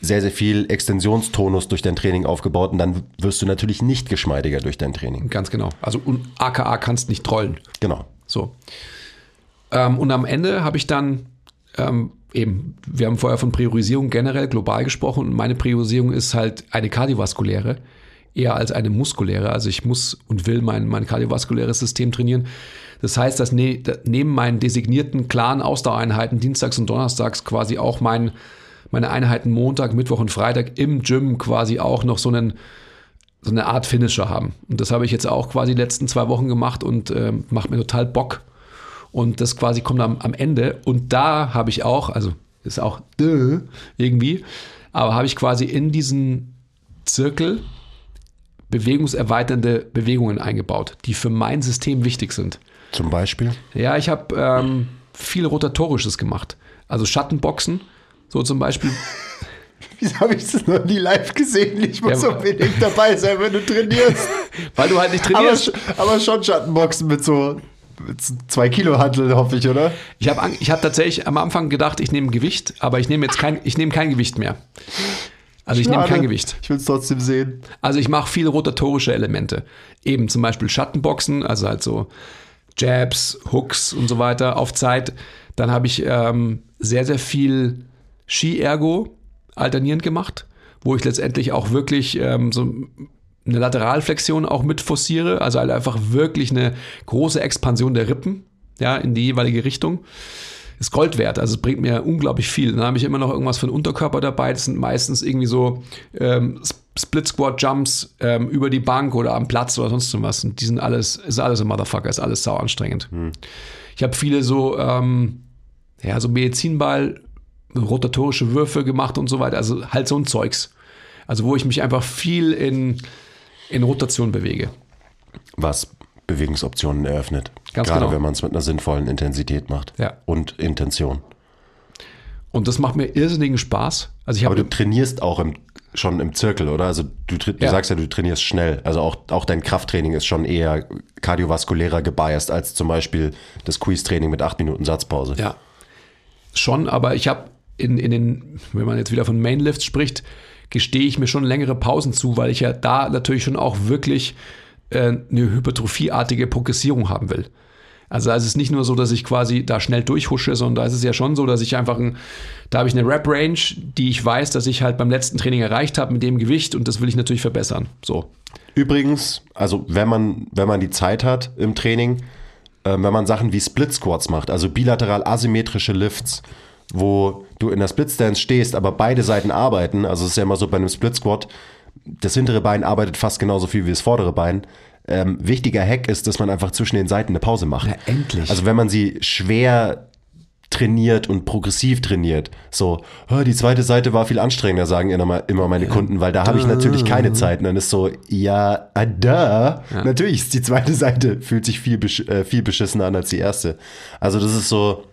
sehr, sehr viel Extensionstonus durch dein Training aufgebaut und dann wirst du natürlich nicht geschmeidiger durch dein Training. ganz genau. Also und AKA kannst nicht rollen. Genau. So. Ähm, und am Ende habe ich dann ähm, eben, wir haben vorher von Priorisierung generell global gesprochen und meine Priorisierung ist halt eine kardiovaskuläre, eher als eine muskuläre. Also ich muss und will mein, mein kardiovaskuläres System trainieren. Das heißt, dass ne, neben meinen designierten klaren Ausdauereinheiten dienstags und donnerstags quasi auch mein, meine Einheiten Montag, Mittwoch und Freitag im Gym quasi auch noch so einen so eine Art Finisher haben. Und das habe ich jetzt auch quasi die letzten zwei Wochen gemacht und ähm, macht mir total Bock. Und das quasi kommt am, am Ende. Und da habe ich auch, also ist auch dö, irgendwie, aber habe ich quasi in diesen Zirkel bewegungserweiternde Bewegungen eingebaut, die für mein System wichtig sind. Zum Beispiel. Ja, ich habe ähm, viel Rotatorisches gemacht. Also Schattenboxen, so zum Beispiel. Wieso habe ich das noch nie live gesehen? Ich muss Ja, unbedingt dabei sein, wenn du trainierst. Weil du halt nicht aber, trainierst. sch- aber schon Schattenboxen mit so mit so zwei Kilo Handel, hoffe ich, oder? Ich habe ich hab tatsächlich am Anfang gedacht, ich nehme Gewicht, aber ich nehme jetzt kein, ich nehme kein Gewicht mehr. Also ich nehme kein Gewicht. Ich will es trotzdem sehen. Also ich mache viele rotatorische Elemente. Eben zum Beispiel Schattenboxen, also halt so Jabs, Hooks und so weiter auf Zeit. Dann habe ich ähm, sehr, sehr viel Ski-Ergo alternierend gemacht, wo ich letztendlich auch wirklich ähm, so eine Lateralflexion auch mit forciere, also halt einfach wirklich eine große Expansion der Rippen, ja, in die jeweilige Richtung. Ist Gold wert, also es bringt mir unglaublich viel. Dann habe ich immer noch irgendwas für den Unterkörper dabei. Das sind meistens irgendwie so ähm, Split Squat Jumps ähm, über die Bank oder am Platz oder sonst was. Und die sind alles, ist alles ein Motherfucker, ist alles sau anstrengend. Ich habe viele so, ähm, ja, so Medizinball, rotatorische Würfe gemacht und so weiter. Also halt so ein Zeugs. Also wo ich mich einfach viel in, in Rotation bewege. Was Bewegungsoptionen eröffnet. Ganz Gerade genau. wenn man es mit einer sinnvollen Intensität macht. Ja. Und Intention. Und das macht mir irrsinnigen Spaß. Also ich Aber du trainierst auch im, schon im Zirkel, oder? Also du, du Ja. sagst ja, du trainierst schnell. Also auch, auch dein Krafttraining ist schon eher kardiovaskulärer gebiased als zum Beispiel das Quiz-Training mit acht Minuten Satzpause. Ja, schon, aber ich habe in, in den, wenn man jetzt wieder von Mainlifts spricht, gestehe ich mir schon längere Pausen zu, weil ich ja da natürlich schon auch wirklich äh, eine hypertrophieartige Progressierung haben will. Also da ist es nicht nur so, dass ich quasi da schnell durchhusche, sondern da ist es ja schon so, dass ich einfach ein, da habe ich eine Rap-Range, die ich weiß, dass ich halt beim letzten Training erreicht habe mit dem Gewicht und das will ich natürlich verbessern. So. Übrigens, also wenn man, wenn man die Zeit hat im Training, äh, wenn man Sachen wie Split Squats macht, also bilateral asymmetrische Lifts, wo du in der Split Stance stehst, aber beide Seiten arbeiten, also es ist ja immer so bei einem Split Squat, das hintere Bein arbeitet fast genauso viel wie das vordere Bein. Ähm, wichtiger Hack ist, dass man einfach zwischen den Seiten eine Pause macht. Ja, endlich. Also wenn man sie schwer trainiert und progressiv trainiert. So, oh, die zweite Seite war viel anstrengender, sagen immer, immer meine Kunden, weil da habe ich natürlich keine Zeit. Und dann ist so, ja, ah, da, natürlich ist die zweite Seite, fühlt sich viel, besch äh, viel beschissener an als die erste. Also das ist so,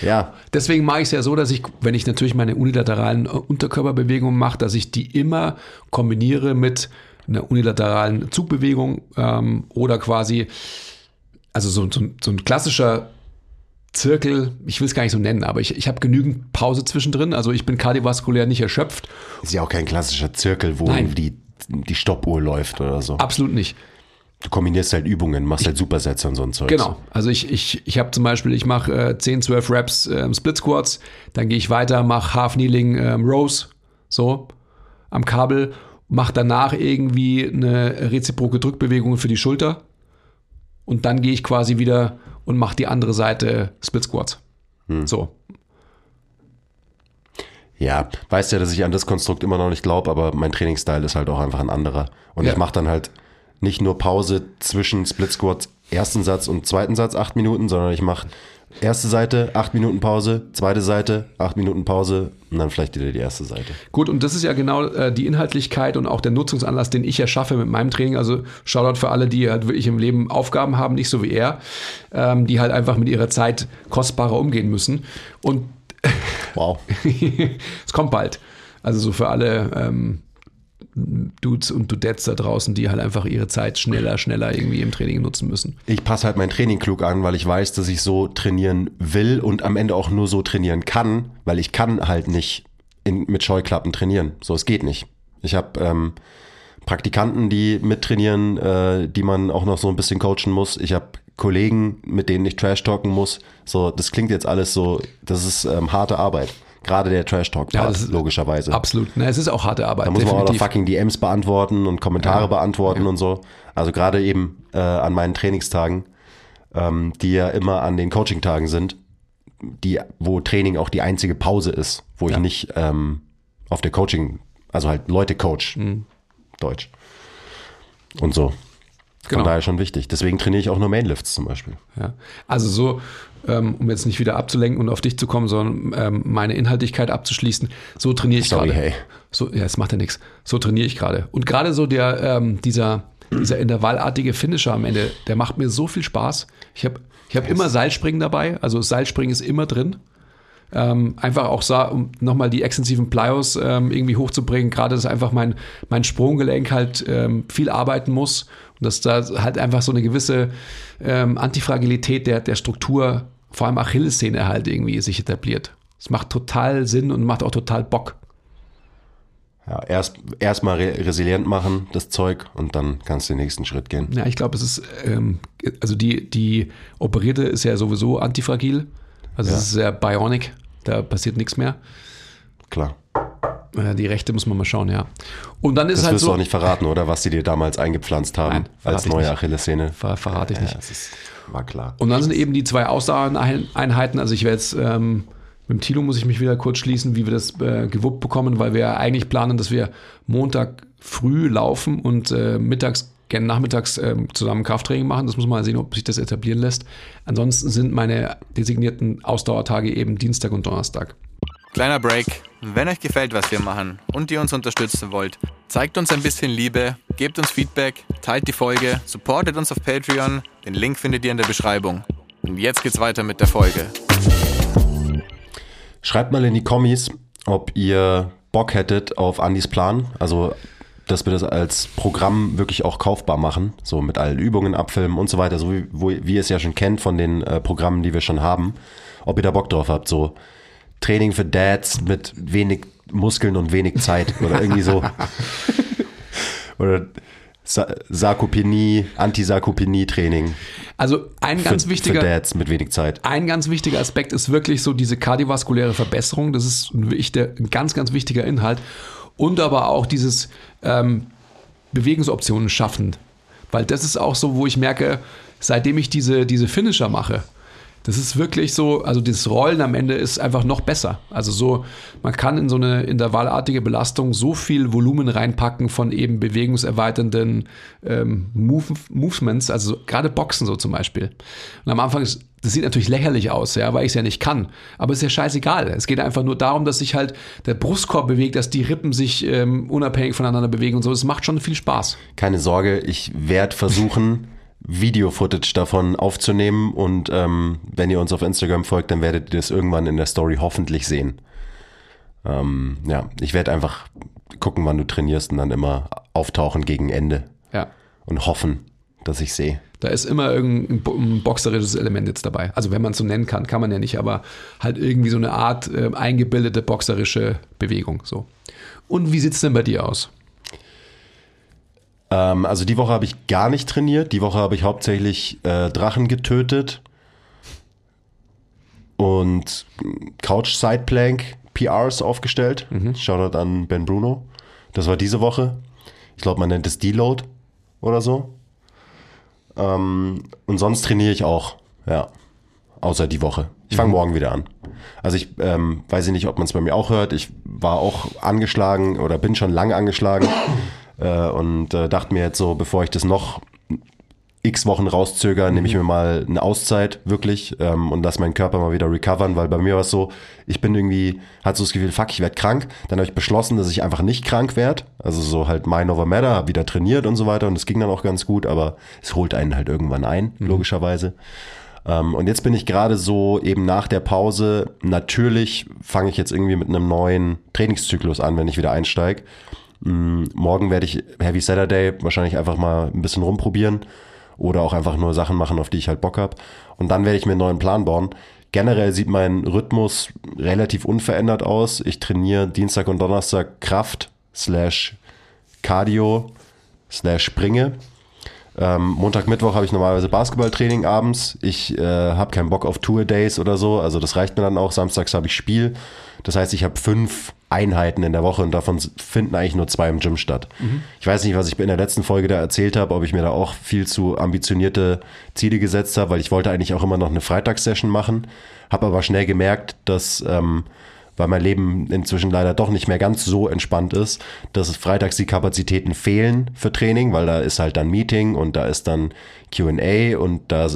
ja, Deswegen mache ich es ja so, dass ich, wenn ich natürlich meine unilateralen äh, Unterkörperbewegungen mache, dass ich die immer kombiniere mit einer unilateralen Zugbewegung ähm, oder quasi, also so, so, so ein klassischer Zirkel, ich will es gar nicht so nennen, aber ich, ich habe genügend Pause zwischendrin. Also ich bin kardiovaskulär nicht erschöpft. ist ja auch kein klassischer Zirkel, wo Nein. die, die Stoppuhr läuft oder so. Absolut nicht. Du kombinierst halt Übungen, machst halt Supersätze und so ein Zeug. Genau. Also ich, ich, ich habe zum Beispiel, ich mache äh, 10, 12 Reps ähm, Split Squats, dann gehe ich weiter, mache Half Kneeling ähm, Rows, so am Kabel, mache danach irgendwie eine reziproke Drückbewegung für die Schulter und dann gehe ich quasi wieder und mache die andere Seite Split Squats. Hm. So. Ja, weißt ja, dass ich an das Konstrukt immer noch nicht glaube, aber mein Trainingsstyle ist halt auch einfach ein anderer. Und Ja. ich mache dann halt nicht nur Pause zwischen Split Squats ersten Satz und zweiten Satz acht Minuten, sondern ich mache erste Seite acht Minuten Pause, zweite Seite acht Minuten Pause und dann vielleicht wieder die erste Seite. Gut, und das ist ja genau äh, die Inhaltlichkeit und auch der Nutzungsanlass, den ich erschaffe mit meinem Training. Also Shoutout für alle, die halt wirklich im Leben Aufgaben haben, nicht so wie er, ähm, die halt einfach mit ihrer Zeit kostbarer umgehen müssen. Und Wow. es kommt bald. Also so für alle ähm, Dudes und Dudettes da draußen, die halt einfach ihre Zeit schneller, schneller irgendwie im Training nutzen müssen. Ich passe halt mein Training klug an, weil ich weiß, dass ich so trainieren will und am Ende auch nur so trainieren kann, weil ich kann halt nicht in, mit Scheuklappen trainieren. So, es geht nicht. Ich habe ähm, Praktikanten, die mittrainieren, äh, die man auch noch so ein bisschen coachen muss. Ich habe Kollegen, mit denen ich Trash talken muss. So, das klingt jetzt alles so, das ist ähm, harte Arbeit. Gerade der Trash Talk Ja, Part, das ist- logischerweise. Absolut. Na, es ist auch harte Arbeit. Da muss man auch noch fucking DMs beantworten und Kommentare Ja, beantworten und so. Also gerade eben äh, an meinen Trainingstagen, ähm, die ja immer an den Coaching-Tagen sind, die, wo Training auch die einzige Pause ist, wo ich Ja. nicht ähm, auf der Coaching, also halt Leute coach, Mhm. Deutsch. Und so. Von Genau. daher schon wichtig. Deswegen trainiere ich auch nur Mainlifts zum Beispiel. Ja. Also so, ähm, um jetzt nicht wieder abzulenken und auf dich zu kommen, sondern ähm, meine Inhaltlichkeit abzuschließen, so trainiere ich Sorry, gerade. hey. So, ja, das macht ja nichts. So trainiere ich gerade. Und gerade so der, ähm, dieser, dieser intervallartige Finisher am Ende, der macht mir so viel Spaß. Ich habe ich hab immer Seilspringen dabei, also Seilspringen ist immer drin. Ähm, einfach auch sa- um nochmal die extensiven Plyos ähm, irgendwie hochzubringen, gerade dass einfach mein, mein Sprunggelenk halt ähm, viel arbeiten muss dass da halt einfach so eine gewisse ähm, Antifragilität der, der Struktur, vor allem Achillessehne halt irgendwie sich etabliert. Es macht total Sinn und macht auch total Bock. Ja, erst erstmal re resilient machen, das Zeug, und dann kannst du den nächsten Schritt gehen. Ja, ich glaube, es ist, ähm, also die, die operierte ist ja sowieso antifragil. Also Ja. es ist sehr bionic, da passiert nichts mehr. Klar. Äh, die rechte muss man mal schauen, ja. Und dann ist Das halt wirst so. du auch nicht verraten, oder? Was die dir damals eingepflanzt haben Nein, als neue. Achillessehne. Ver verrate ich nicht. Ja, das ist, war klar. Und dann sind eben die zwei Ausdauereinheiten. Also ich werde jetzt ähm, mit dem Tilo muss ich mich wieder kurz schließen, wie wir das äh, gewuppt bekommen, weil wir eigentlich planen, dass wir Montag früh laufen und äh, mittags, gerne nachmittags ähm, zusammen Krafttraining machen. Das muss man mal sehen, ob sich das etablieren lässt. Ansonsten sind meine designierten Ausdauertage eben Dienstag und Donnerstag. Kleiner Break. Wenn euch gefällt, was wir machen und ihr uns unterstützen wollt, zeigt uns ein bisschen Liebe, gebt uns Feedback, teilt die Folge, supportet uns auf Patreon. Den Link findet ihr in der Beschreibung. Und jetzt geht's weiter mit der Folge. Schreibt mal in die Kommis, ob ihr Bock hättet auf Andys Plan. Also, dass wir das als Programm wirklich auch kaufbar machen. So mit allen Übungen abfilmen und so weiter. So wie, wie ihr es ja schon kennt von den äh, Programmen, die wir schon haben. Ob ihr da Bock drauf habt. So Training für Dads mit wenig Muskeln und wenig Zeit. Oder irgendwie so. Oder Sa Sarkopenie, Antisarkopenie-Training. Also ein ganz für, wichtiger. Für Dads mit wenig Zeit. Ein ganz wichtiger Aspekt ist wirklich so diese kardiovaskuläre Verbesserung. Das ist ein, wichtiger, ein ganz, ganz wichtiger Inhalt. Und aber auch dieses ähm, Bewegungsoptionen schaffen. Weil das ist auch so, wo ich merke, seitdem ich diese, diese Finisher mache, das ist wirklich so, also das Rollen am Ende ist einfach noch besser. Also so, man kann in so eine intervallartige Belastung so viel Volumen reinpacken von eben bewegungserweiternden ähm, Move, Movements, also so, gerade Boxen so zum Beispiel. Und am Anfang ist, das sieht natürlich lächerlich aus, ja, weil ich es ja nicht kann. Aber es ist ja scheißegal. Es geht einfach nur darum, dass sich halt der Brustkorb bewegt, dass die Rippen sich ähm, unabhängig voneinander bewegen und so. Es macht schon viel Spaß. Keine Sorge, ich werde versuchen, Video-Footage davon aufzunehmen und ähm, wenn ihr uns auf Instagram folgt, dann werdet ihr das irgendwann in der Story hoffentlich sehen. Ähm, ja, ich werde einfach gucken, wann du trainierst und dann immer auftauchen gegen Ende Ja. und hoffen, dass ich sehe. Da ist immer irgendein bo- ein boxerisches Element jetzt dabei. Also wenn man es so nennen kann, kann man ja nicht, aber halt irgendwie so eine Art äh, eingebildete boxerische Bewegung. So. Und wie sieht's denn bei dir aus? Ähm, also die Woche habe ich gar nicht trainiert. Die Woche habe ich hauptsächlich äh, Drachen getötet und Couch Side Plank PRs aufgestellt. Shoutout an Ben Bruno. Das war diese Woche. Ich glaube, man nennt es Deload oder so. Ähm, und sonst trainiere ich auch. Ja. Außer die Woche. Ich fange morgen wieder an. Also ich ähm, weiß ich nicht, ob man es bei mir auch hört. Ich war auch angeschlagen oder bin schon lange angeschlagen und äh, dachte mir jetzt so, bevor ich das noch x Wochen rauszögere, nehme ich mir mal eine Auszeit, wirklich, ähm, und lass meinen Körper mal wieder recovern, weil bei mir war es so, ich bin irgendwie, hatte so das Gefühl, fuck, ich werde krank. Dann habe ich beschlossen, dass ich einfach nicht krank werde. Also so halt Mind over Matter, habe wieder trainiert und so weiter und es ging dann auch ganz gut, aber es holt einen halt irgendwann ein, logischerweise. Ähm, und jetzt bin ich gerade so eben nach der Pause, natürlich fange ich jetzt irgendwie mit einem neuen Trainingszyklus an, wenn ich wieder einsteige. Mm, Morgen werde ich Heavy Saturday wahrscheinlich einfach mal ein bisschen rumprobieren oder auch einfach nur Sachen machen, auf die ich halt Bock habe. Und dann werde ich mir einen neuen Plan bauen. Generell sieht mein Rhythmus relativ unverändert aus. Ich trainiere Dienstag und Donnerstag Kraft slash Cardio slash Springe. Ähm, Montag, Mittwoch habe ich normalerweise Basketballtraining abends. Ich äh, habe keinen Bock auf Tour-Days oder so. Also das reicht mir dann auch. Samstags habe ich Spiel. Das heißt, ich habe fünf Einheiten in der Woche und davon finden eigentlich nur zwei im Gym statt. Ich weiß nicht, was ich in der letzten Folge da erzählt habe, ob ich mir da auch viel zu ambitionierte Ziele gesetzt habe, weil ich wollte eigentlich auch immer noch eine Freitagssession machen, habe aber schnell gemerkt, dass ähm, weil mein Leben inzwischen leider doch nicht mehr ganz so entspannt ist, dass freitags die Kapazitäten fehlen für Training, weil da ist halt dann Meeting und da ist dann Q&A und da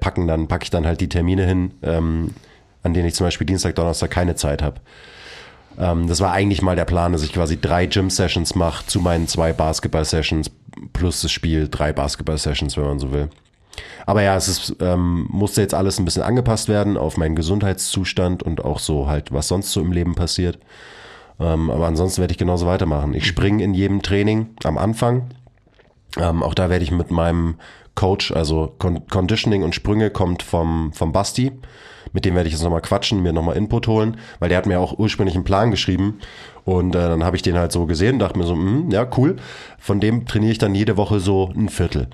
packen dann packe ich dann halt die Termine hin, ähm, an denen ich zum Beispiel Dienstag, Donnerstag keine Zeit habe. Ähm, das war eigentlich mal der Plan, dass ich quasi drei Gym-Sessions mache zu meinen zwei Basketball-Sessions plus das Spiel, drei Basketball-Sessions, wenn man so will. Aber ja, es ist, ähm, musste jetzt alles ein bisschen angepasst werden auf meinen Gesundheitszustand und auch so halt, was sonst so im Leben passiert. Ähm, aber ansonsten werde ich genauso weitermachen. Ich springe in jedem Training am Anfang. Ähm, auch da werde ich mit meinem Coach, also Con Conditioning und Sprünge kommt vom, vom Basti. Mit dem werde ich jetzt nochmal quatschen, mir nochmal Input holen, weil der hat mir auch ursprünglich einen Plan geschrieben. Und äh, dann habe ich den halt so gesehen, dachte mir so, mh, ja, cool. Von dem trainiere ich dann jede Woche so ein Viertel.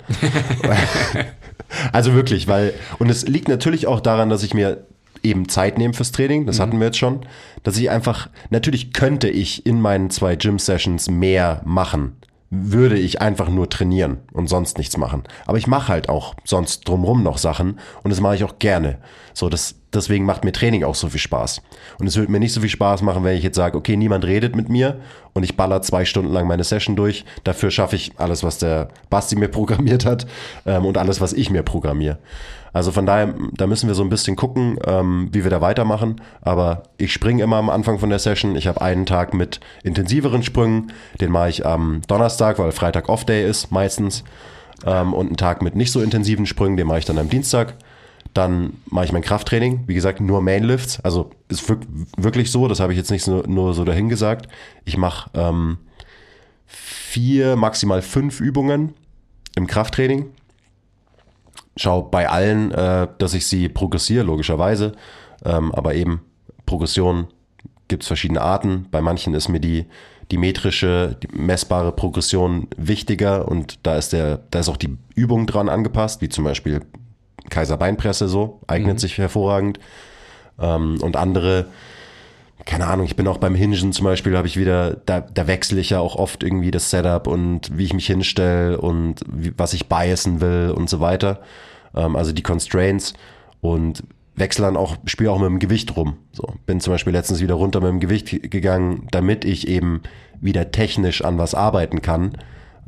also wirklich, weil, und es liegt natürlich auch daran, dass ich mir eben Zeit nehme fürs Training, das hatten wir jetzt schon, dass ich einfach, natürlich könnte ich in meinen zwei Gym-Sessions mehr machen, würde ich einfach nur trainieren und sonst nichts machen. Aber ich mache halt auch sonst drumrum noch Sachen und das mache ich auch gerne. So, das, deswegen macht mir Training auch so viel Spaß. Und es würde mir nicht so viel Spaß machen, wenn ich jetzt sage, okay, niemand redet mit mir und ich baller zwei Stunden lang meine Session durch. Dafür schaffe ich alles, was der Basti mir programmiert hat ähm, und alles, was ich mir programmiere. Also von daher, da müssen wir so ein bisschen gucken, ähm, wie wir da weitermachen. Aber ich springe immer am Anfang von der Session. Ich habe einen Tag mit intensiveren Sprüngen. Den mache ich am Donnerstag, weil Freitag Off-Day ist meistens. Ähm, und einen Tag mit nicht so intensiven Sprüngen, den mache ich dann am Dienstag. Dann mache ich mein Krafttraining. Wie gesagt, nur Mainlifts. Also ist wirk- wirklich so. Das habe ich jetzt nicht so, nur so dahin gesagt. Ich mache ähm, vier, maximal fünf Übungen im Krafttraining schau bei allen, äh, dass ich sie progressiere, logischerweise. Ähm, aber eben Progression gibt es verschiedene Arten. Bei manchen ist mir die, die metrische, die messbare Progression wichtiger und da ist der, da ist auch die Übung dran angepasst, wie zum Beispiel Kaiserbeinpresse so, eignet sich hervorragend. Ähm, und andere, keine Ahnung, ich bin auch beim Hingen zum Beispiel, habe ich wieder, da, da wechsle ich ja auch oft irgendwie das Setup und wie ich mich hinstelle und wie, was ich biasen will und so weiter. Ähm, also die Constraints und wechsle dann auch, spiele auch mit dem Gewicht rum. So, bin zum Beispiel letztens wieder runter mit dem Gewicht gegangen, damit ich eben wieder technisch an was arbeiten kann,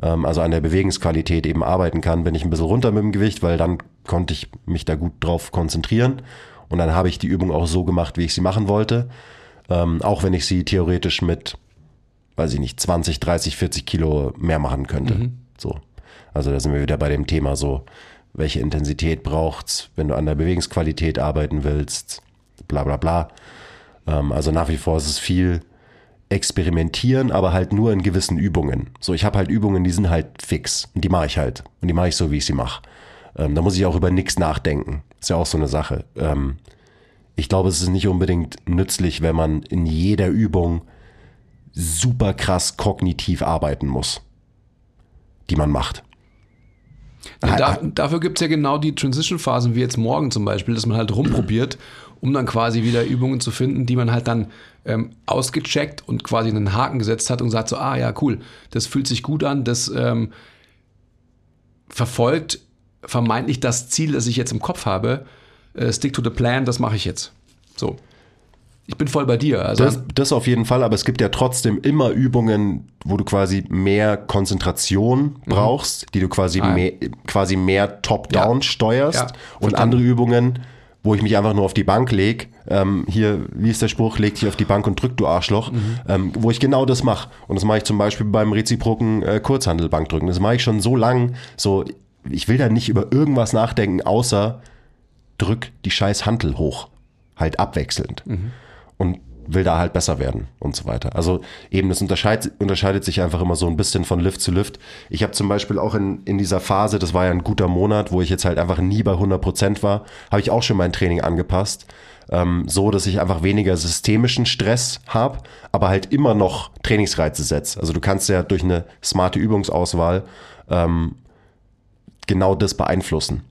ähm, also an der Bewegungsqualität eben arbeiten kann, bin ich ein bisschen runter mit dem Gewicht, weil dann konnte ich mich da gut drauf konzentrieren. Und dann habe ich die Übung auch so gemacht, wie ich sie machen wollte. Ähm, auch wenn ich sie theoretisch mit, weiß ich nicht, 20, 30, 40 Kilo mehr machen könnte. So. Also da sind wir wieder bei dem Thema so, welche Intensität braucht's, wenn du an der Bewegungsqualität arbeiten willst, bla bla bla. Ähm, also nach wie vor ist es viel experimentieren, aber halt nur in gewissen Übungen. So, ich habe halt Übungen, die sind halt fix und die mache ich halt und die mache ich so, wie ich sie mache. Ähm, da muss ich auch über nichts nachdenken. Ist ja auch so eine Sache. Ähm, ich glaube, es ist nicht unbedingt nützlich, wenn man in jeder Übung super krass kognitiv arbeiten muss, die man macht. Ja, da, dafür gibt es ja genau die Transition-Phasen, wie jetzt morgen zum Beispiel, dass man halt rumprobiert, um dann quasi wieder Übungen zu finden, die man halt dann ähm, ausgecheckt und quasi einen Haken gesetzt hat und sagt so, ah ja, cool, das fühlt sich gut an, das ähm, verfolgt vermeintlich das Ziel, das ich jetzt im Kopf habe. Äh, stick to the plan, das mache ich jetzt. So. Ich bin voll bei dir. Also Das, das auf jeden Fall, aber es gibt ja trotzdem immer Übungen, wo du quasi mehr Konzentration brauchst, die du quasi, Mhm. Ah, mehr, quasi mehr top-down Ja. steuerst Ja, und andere Übungen, wo ich mich einfach nur auf die Bank leg. Ähm, hier, wie ist der Spruch, leg dich auf die Bank und drück, du Arschloch. Mhm. Ähm, wo ich genau das mache. Und das mache ich zum Beispiel beim reziproken äh, Kurzhandelbankdrücken. Das mache ich schon so lang, so, ich will da nicht über irgendwas nachdenken, außer drück die scheiß Hantel hoch. Halt abwechselnd. Und will da halt besser werden und so weiter. Also eben, das unterscheidet, unterscheidet sich einfach immer so ein bisschen von Lift zu Lift. Ich habe zum Beispiel auch in, in dieser Phase, das war ja ein guter Monat, wo ich jetzt halt einfach nie bei 100 Prozent war, habe ich auch schon mein Training angepasst. Ähm, so, dass ich einfach weniger systemischen Stress habe, aber halt immer noch Trainingsreize setze. Also du kannst ja durch eine smarte Übungsauswahl ähm, genau das beeinflussen.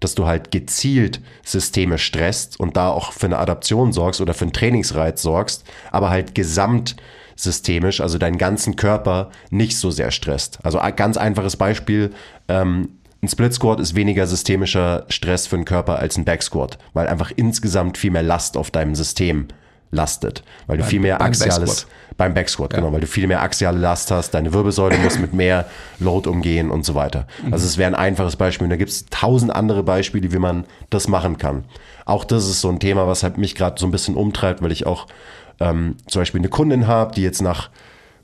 Dass du halt gezielt Systeme stresst und da auch für eine Adaption sorgst oder für einen Trainingsreiz sorgst, aber halt gesamtsystemisch, also deinen ganzen Körper nicht so sehr stresst. Also ein ganz einfaches Beispiel, ähm, ein Split Squat ist weniger systemischer Stress für den Körper als ein Back Squat, weil einfach insgesamt viel mehr Last auf deinem System lastet, weil du viel mehr beim axiales Backsquat. beim Backsquat, genau, weil du viel mehr axiale Last hast, deine Wirbelsäule muss mit mehr Load umgehen und so weiter. Also es wäre ein einfaches Beispiel. Und da gibt es tausend andere Beispiele, wie man das machen kann. Auch das ist so ein Thema, was halt mich gerade so ein bisschen umtreibt, weil ich auch ähm, zum Beispiel eine Kundin habe, die jetzt nach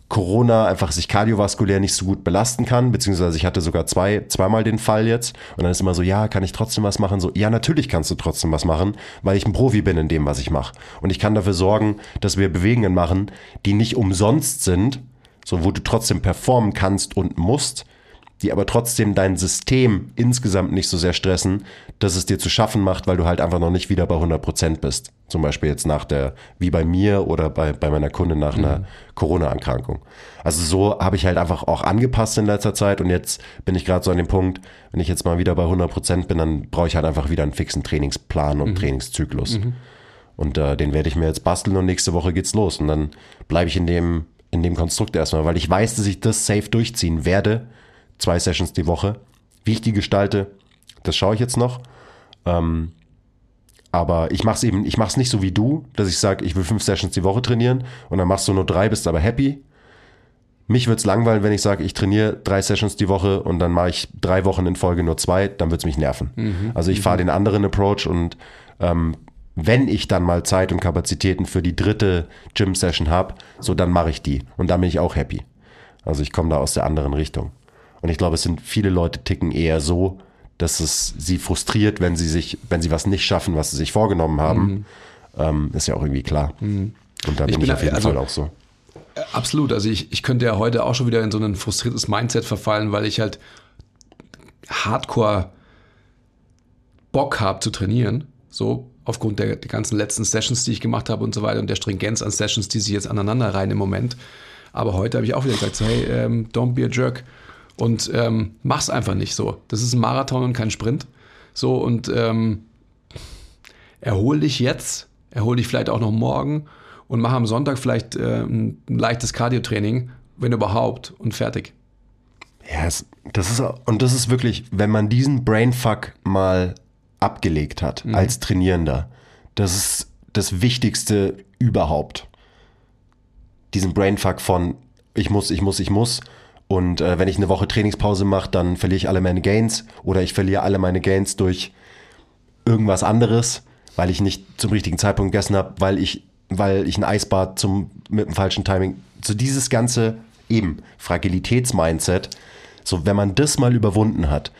Corona einfach sich kardiovaskulär nicht so gut belasten kann, beziehungsweise ich hatte sogar zwei, zweimal den Fall jetzt und dann ist immer so, ja, kann ich trotzdem was machen? So, ja, natürlich kannst du trotzdem was machen, weil ich ein Profi bin in dem, was ich mache. Und ich kann dafür sorgen, dass wir Bewegungen machen, die nicht umsonst sind, so wo du trotzdem performen kannst und musst, die aber trotzdem dein System insgesamt nicht so sehr stressen, dass es dir zu schaffen macht, weil du halt einfach noch nicht wieder bei 100% bist. Zum Beispiel jetzt nach der, wie bei mir oder bei, bei meiner Kundin nach einer Corona-Erkrankung. Also so habe ich halt einfach auch angepasst in letzter Zeit und jetzt bin ich gerade so an dem Punkt, wenn ich jetzt mal wieder bei 100% bin, dann brauche ich halt einfach wieder einen fixen Trainingsplan und Trainingszyklus. Und äh, den werde ich mir jetzt basteln und nächste Woche geht's los. Und dann bleibe ich in dem, in dem Konstrukt erstmal, weil ich weiß, dass ich das safe durchziehen werde. Zwei Sessions die Woche. Wie ich die gestalte, das schaue ich jetzt noch. Ähm, aber ich mache es eben, ich mache es nicht so wie du, dass ich sage, ich will fünf Sessions die Woche trainieren und dann machst du nur drei, bist aber happy. Mich wird's langweilen, wenn ich sage, ich trainiere drei Sessions die Woche und dann mache ich drei Wochen in Folge nur zwei, dann wird's mich nerven. Also ich fahre den anderen Approach und ähm, wenn ich dann mal Zeit und Kapazitäten für die dritte Gym-Session habe, so dann mache ich die und dann bin ich auch happy. Also ich komme da aus der anderen Richtung. Und ich glaube, es sind viele Leute ticken eher so, dass es sie frustriert, wenn sie sich, wenn sie was nicht schaffen, was sie sich vorgenommen haben. Ähm, ist ja auch irgendwie klar. Und da bin ich, bin auf jeden also- Fall auch so. Absolut. Also ich, ich könnte ja heute auch schon wieder in so ein frustriertes Mindset verfallen, weil ich halt hardcore Bock habe zu trainieren. So aufgrund der, der ganzen letzten Sessions, die ich gemacht habe und so weiter und der Stringenz an Sessions, die sich jetzt aneinander rein im Moment. Aber heute habe ich auch wieder gesagt, so, hey, ähm, don't be a jerk. Und ähm, mach's einfach nicht so. Das ist ein Marathon und kein Sprint. So und ähm, erhol dich jetzt, erhol dich vielleicht auch noch morgen und mach am Sonntag vielleicht äh, ein, leichtes Cardio-Training, wenn überhaupt, und fertig. Ja, es, das ist, und das ist wirklich, wenn man diesen Brainfuck mal abgelegt hat als Trainierender, das ist das Wichtigste überhaupt. Diesen Brainfuck von ich muss, ich muss, ich muss. Und äh, wenn ich eine Woche Trainingspause mache, dann verliere ich alle meine Gains oder ich verliere alle meine Gains durch irgendwas anderes, weil ich nicht zum richtigen Zeitpunkt gegessen habe, weil ich, weil ich ein Eisbad zum, mit dem falschen Timing. So dieses ganze eben Fragilitätsmindset, so wenn man das mal überwunden hat,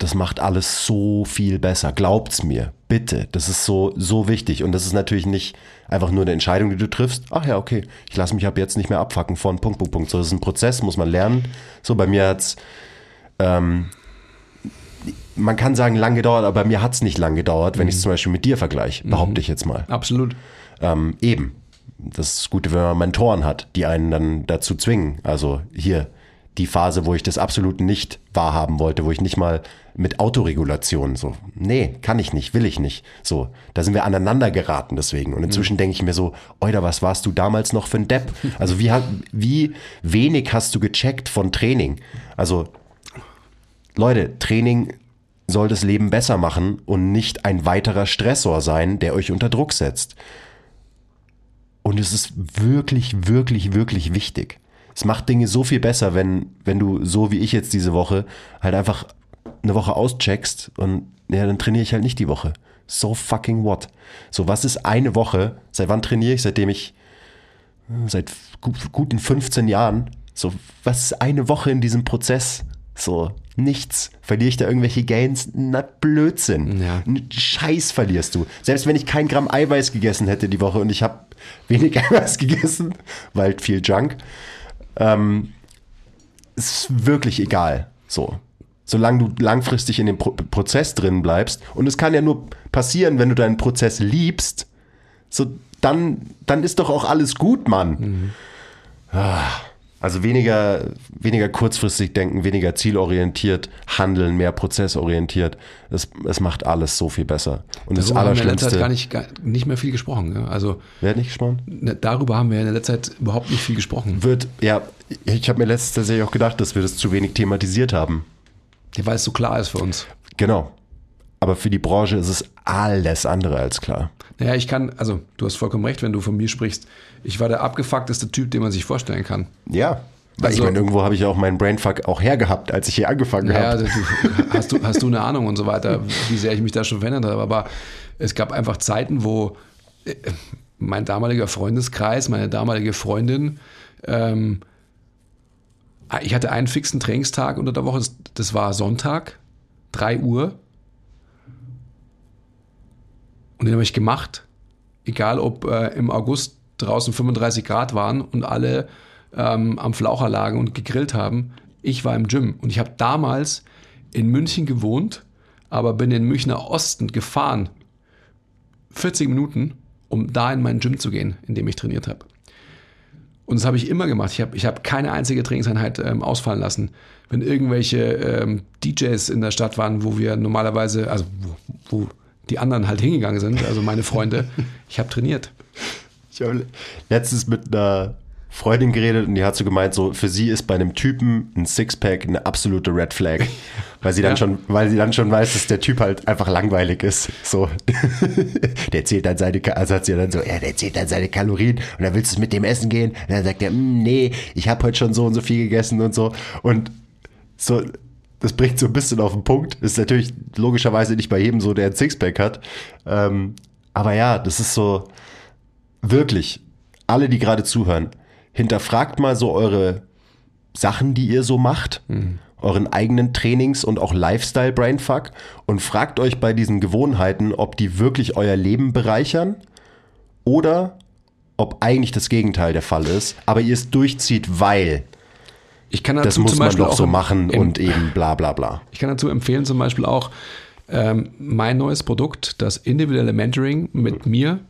das macht alles so viel besser. Glaubt's mir, bitte. Das ist so, so wichtig. Und das ist natürlich nicht einfach nur eine Entscheidung, die du triffst. Ach ja, okay, ich lasse mich ab jetzt nicht mehr abfacken von Punkt, Punkt, Punkt. So, das ist ein Prozess, muss man lernen. So, bei mir hat's, ähm, man kann sagen, lang gedauert, aber bei mir hat's nicht lang gedauert, wenn ich es zum Beispiel mit dir vergleiche, behaupte ich jetzt mal. Absolut. Ähm, eben. Das ist das Gute, wenn man Mentoren hat, die einen dann dazu zwingen. Also hier die Phase, wo ich das absolut nicht wahrhaben wollte, wo ich nicht mal mit Autoregulation so, nee, kann ich nicht, will ich nicht. So, da sind wir aneinander geraten deswegen. Und inzwischen denke ich mir so, Oida, was warst du damals noch für ein Depp? Also wie, wie wenig hast du gecheckt von Training? Also Leute, Training soll das Leben besser machen und nicht ein weiterer Stressor sein, der euch unter Druck setzt. Und es ist wirklich, wirklich, wirklich wichtig. Es macht Dinge so viel besser, wenn, wenn du, so wie ich jetzt diese Woche, halt einfach eine Woche auscheckst und ja, dann trainiere ich halt nicht die Woche. So fucking what? So, was ist eine Woche? Seit wann trainiere ich? Seitdem ich, äh, seit gu- guten 15 Jahren. So, was ist eine Woche in diesem Prozess? So, nichts. Verliere ich da irgendwelche Gains? Na, Blödsinn. Ja. Scheiß verlierst du. Selbst wenn ich kein Gramm Eiweiß gegessen hätte die Woche und ich habe wenig Eiweiß gegessen, weil viel Junk, ähm, ist wirklich egal. So. Solange du langfristig in dem Pro Prozess drin bleibst. Und es kann ja nur passieren, wenn du deinen Prozess liebst, so, dann, dann ist doch auch alles gut, Mann. Ah, Also weniger, weniger kurzfristig denken, weniger zielorientiert handeln, mehr prozessorientiert. Es, es macht alles so viel besser. Und das Darüber haben wir in letzter Allerschlimmste. Zeit gar nicht, gar, nicht mehr viel gesprochen. Ja? Also Wer hat nicht gesprochen? ne, darüber haben wir in der letzten Zeit überhaupt nicht viel gesprochen. Wird, ja, ich habe mir letztes tatsächlich auch gedacht, dass wir das zu wenig thematisiert haben. Ja, weil es so klar ist für uns. Genau. Aber für die Branche ist es alles andere als klar. Naja, ich kann, also du hast vollkommen recht, wenn du von mir sprichst. Ich war der abgefuckteste Typ, den man sich vorstellen kann. Ja. Weil Also- ich meine, irgendwo habe ich ja auch meinen Brainfuck auch hergehabt, als ich hier angefangen Ja, habe. du, hast, du, hast du eine Ahnung und so weiter, wie sehr ich mich da schon verändert habe. Aber es gab einfach Zeiten, wo äh, mein damaliger Freundeskreis, meine damalige Freundin, ähm, ich hatte einen fixen Trainingstag unter der Woche, das, war Sonntag, 3 Uhr. Und den habe ich gemacht, egal ob äh, im August draußen 35 Grad waren und alle ähm, am Flaucher lagen und gegrillt haben. Ich war im Gym und ich habe damals in München gewohnt, aber bin in Münchner Osten gefahren. 40 Minuten, um da in mein Gym zu gehen, in dem ich trainiert habe. Und das habe ich immer gemacht. Ich habe ich hab keine einzige Trainingseinheit ähm, ausfallen lassen. Wenn irgendwelche ähm, DJs in der Stadt waren, wo wir normalerweise, also wo, wo die anderen halt hingegangen sind, also meine Freunde, ich habe trainiert. Ich habe letztens mit einer Freundin geredet und die hat so gemeint, so für sie ist bei einem Typen ein Sixpack eine absolute Red Flag, weil sie dann Ja. schon, weil sie dann schon weiß, dass der Typ halt einfach langweilig ist. So, der zählt dann seine, also hat sie dann so, ja, der zählt dann seine Kalorien und dann willst du mit dem essen gehen und dann sagt er, "Mm, nee, ich habe heute schon so und so viel gegessen und so und so. Das bringt so ein bisschen auf den Punkt. Ist natürlich logischerweise nicht bei jedem so, der ein Sixpack hat. Ähm, aber ja, das ist so, wirklich, alle, die gerade zuhören, hinterfragt mal so eure Sachen, die ihr so macht, euren eigenen Trainings- und auch Lifestyle-Brainfuck und fragt euch bei diesen Gewohnheiten, ob die wirklich euer Leben bereichern oder ob eigentlich das Gegenteil der Fall ist, aber ihr es durchzieht, weil Ich kann dazu das muss zum man Beispiel doch auch so machen im, und eben bla bla bla. Ich kann dazu empfehlen, zum Beispiel auch ähm, mein neues Produkt, das individuelle Mentoring mit mir,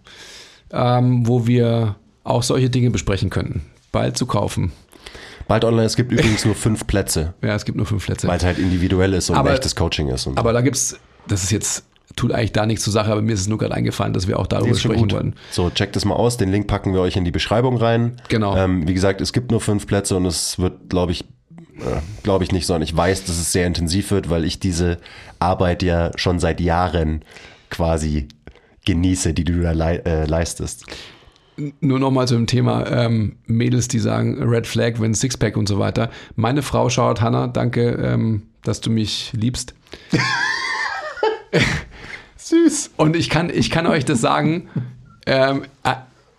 ähm, wo wir auch solche Dinge besprechen könnten. Bald zu kaufen. Bald online, es gibt übrigens nur fünf Plätze, Ja, es gibt nur fünf Plätze. weil es halt individuell ist und Aber- echtes Coaching ist. Und Aber da gibt's, das ist jetzt, tut eigentlich da nichts zur Sache, aber mir ist es nur gerade eingefallen, dass wir auch darüber sprechen wollen. So, checkt das mal aus. Den Link packen wir euch in die Beschreibung rein. Genau. Ähm, wie gesagt, es gibt nur fünf Plätze und es wird, glaube ich, äh, glaube ich nicht, sondern ich weiß, dass es sehr intensiv wird, weil ich diese Arbeit ja schon seit Jahren quasi genieße, die du da lei äh, leistest. Nur nochmal zu dem Thema ähm, Mädels, die sagen Red Flag, wenn Sixpack und so weiter. Meine Frau, Charlotte Hanna, danke, ähm, dass du mich liebst. Süß. Und ich kann, ich kann euch das sagen, ähm, äh,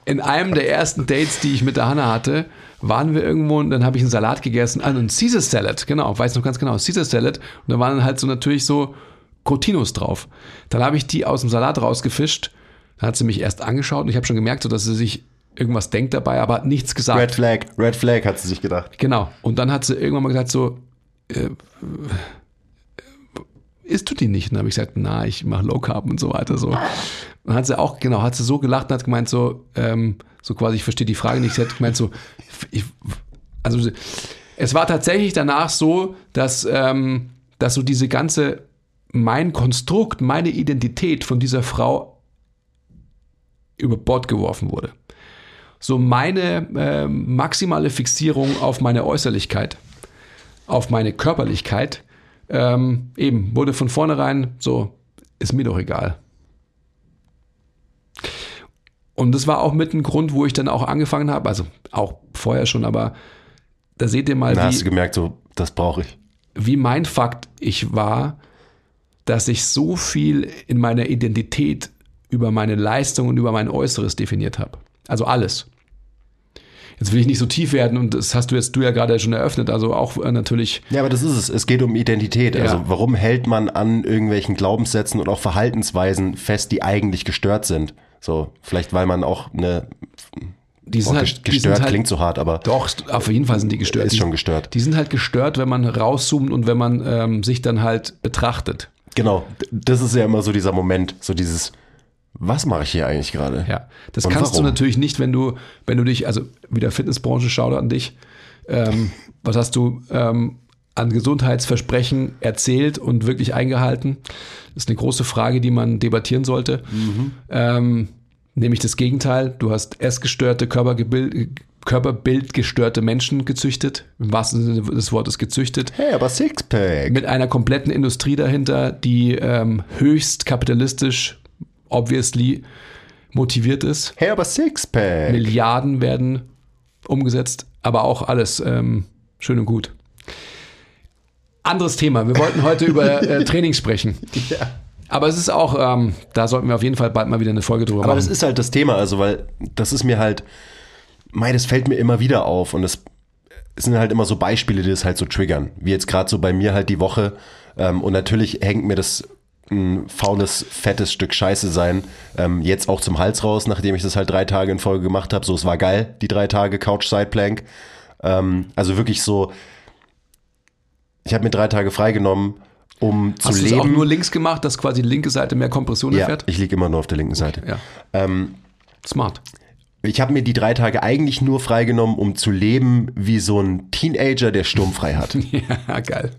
in einem der ersten Dates, die ich mit der Hanna hatte, waren wir irgendwo und dann habe ich einen Salat gegessen, also einen Caesar Salad, genau, weiß noch ganz genau, Caesar Salad. Und da waren dann halt so natürlich so Crotinos drauf. Dann habe ich die aus dem Salat rausgefischt, dann hat sie mich erst angeschaut und ich habe schon gemerkt, so, dass sie sich irgendwas denkt dabei, aber hat nichts gesagt. Red Flag, Red Flag hat sie sich gedacht. Genau. Und dann hat sie irgendwann mal gesagt so, äh, isst du die nicht? Und dann habe ich gesagt, na, ich mache Low Carb und so weiter. So. Und dann hat sie auch, genau, hat sie so gelacht und hat gemeint so, ähm, so quasi, ich verstehe die Frage nicht. Sie hat gemeint so, ich, also es war tatsächlich danach so, dass, ähm, dass so diese ganze, mein Konstrukt, meine Identität von dieser Frau über Bord geworfen wurde so meine äh, maximale Fixierung auf meine Äußerlichkeit, auf meine Körperlichkeit, ähm, eben wurde von vornherein so, ist mir doch egal. Und das war auch mit ein Grund, wo ich dann auch angefangen habe, also auch vorher schon, aber da seht ihr mal, Da hast du gemerkt, so, das brauche ich. wie mein Fakt ich war, dass ich so viel in meiner Identität über meine Leistung und über mein Äußeres definiert habe. Also alles. Jetzt will ich nicht so tief werden und das hast du jetzt du ja gerade schon eröffnet, also auch äh, natürlich Ja, aber das ist es. Es geht um Identität. Ja. Also warum hält man an irgendwelchen Glaubenssätzen und auch Verhaltensweisen fest, die eigentlich gestört sind? So, vielleicht weil man auch eine die sind oh, halt, gest- die gestört sind halt, klingt so hart, aber Doch, auf jeden Fall sind die gestört. ist Die- schon gestört. Die sind halt gestört, wenn man rauszoomt und wenn man ähm, sich dann halt betrachtet. Genau, das ist ja immer so dieser Moment, so dieses, was mache ich hier eigentlich gerade? Ja, das Und kannst warum? du natürlich nicht, wenn du, wenn du dich, also wieder Fitnessbranche, schau an dich. Ähm, was hast du ähm, an Gesundheitsversprechen erzählt und wirklich eingehalten? Das ist eine große Frage, die man debattieren sollte. Mhm. Ähm, nämlich das Gegenteil. Du hast essgestörte, Körpergebild, Körperbildgestörte Menschen gezüchtet. Im wahrsten Sinne des Wortes gezüchtet Hey, aber Sixpack. mit einer kompletten Industrie dahinter, die ähm, höchst kapitalistisch, obviously, motiviert ist. Hey, aber Sixpack. Milliarden werden umgesetzt, aber auch alles ähm, schön und gut. Anderes Thema. Wir wollten heute über äh, Training sprechen. Aber es ist auch, ähm, da sollten wir auf jeden Fall bald mal wieder eine Folge drüber Aber machen. das ist halt das Thema, also weil das ist mir halt, mei, das fällt mir immer wieder auf und es, es sind halt immer so Beispiele, die das halt so triggern. Wie jetzt gerade so bei mir halt die Woche. Ähm, und natürlich hängt mir das ein faules, fettes Stück Scheiße sein, ähm, jetzt auch zum Hals raus, nachdem ich das halt drei Tage in Folge gemacht habe. So, es war geil, die drei Tage Couch Side Plank. Ähm, also wirklich so, ich habe mir drei Tage freigenommen, um zu Hast du es leben. auch nur links gemacht, dass quasi die linke Seite mehr Kompression ja, erfährt? ich liege immer nur auf der linken Seite. Ja. Ähm, Smart. ich habe mir die drei Tage eigentlich nur freigenommen, um zu leben wie so ein Teenager, der sturmfrei hat. Ja, geil.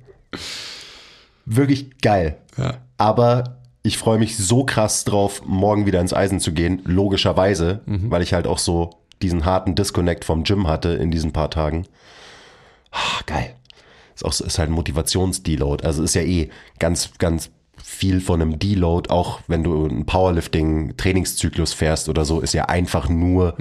Wirklich geil. Ja. Aber ich freue mich so krass drauf, morgen wieder ins Eisen zu gehen, logischerweise, weil ich halt auch so diesen harten Disconnect vom Gym hatte in diesen paar Tagen. Ah, geil. Ist auch ist halt ein Motivationsdeload. Also ist ja eh ganz, ganz viel von einem Deload, auch wenn du einen Powerlifting-Trainingszyklus fährst oder so, ist ja einfach nur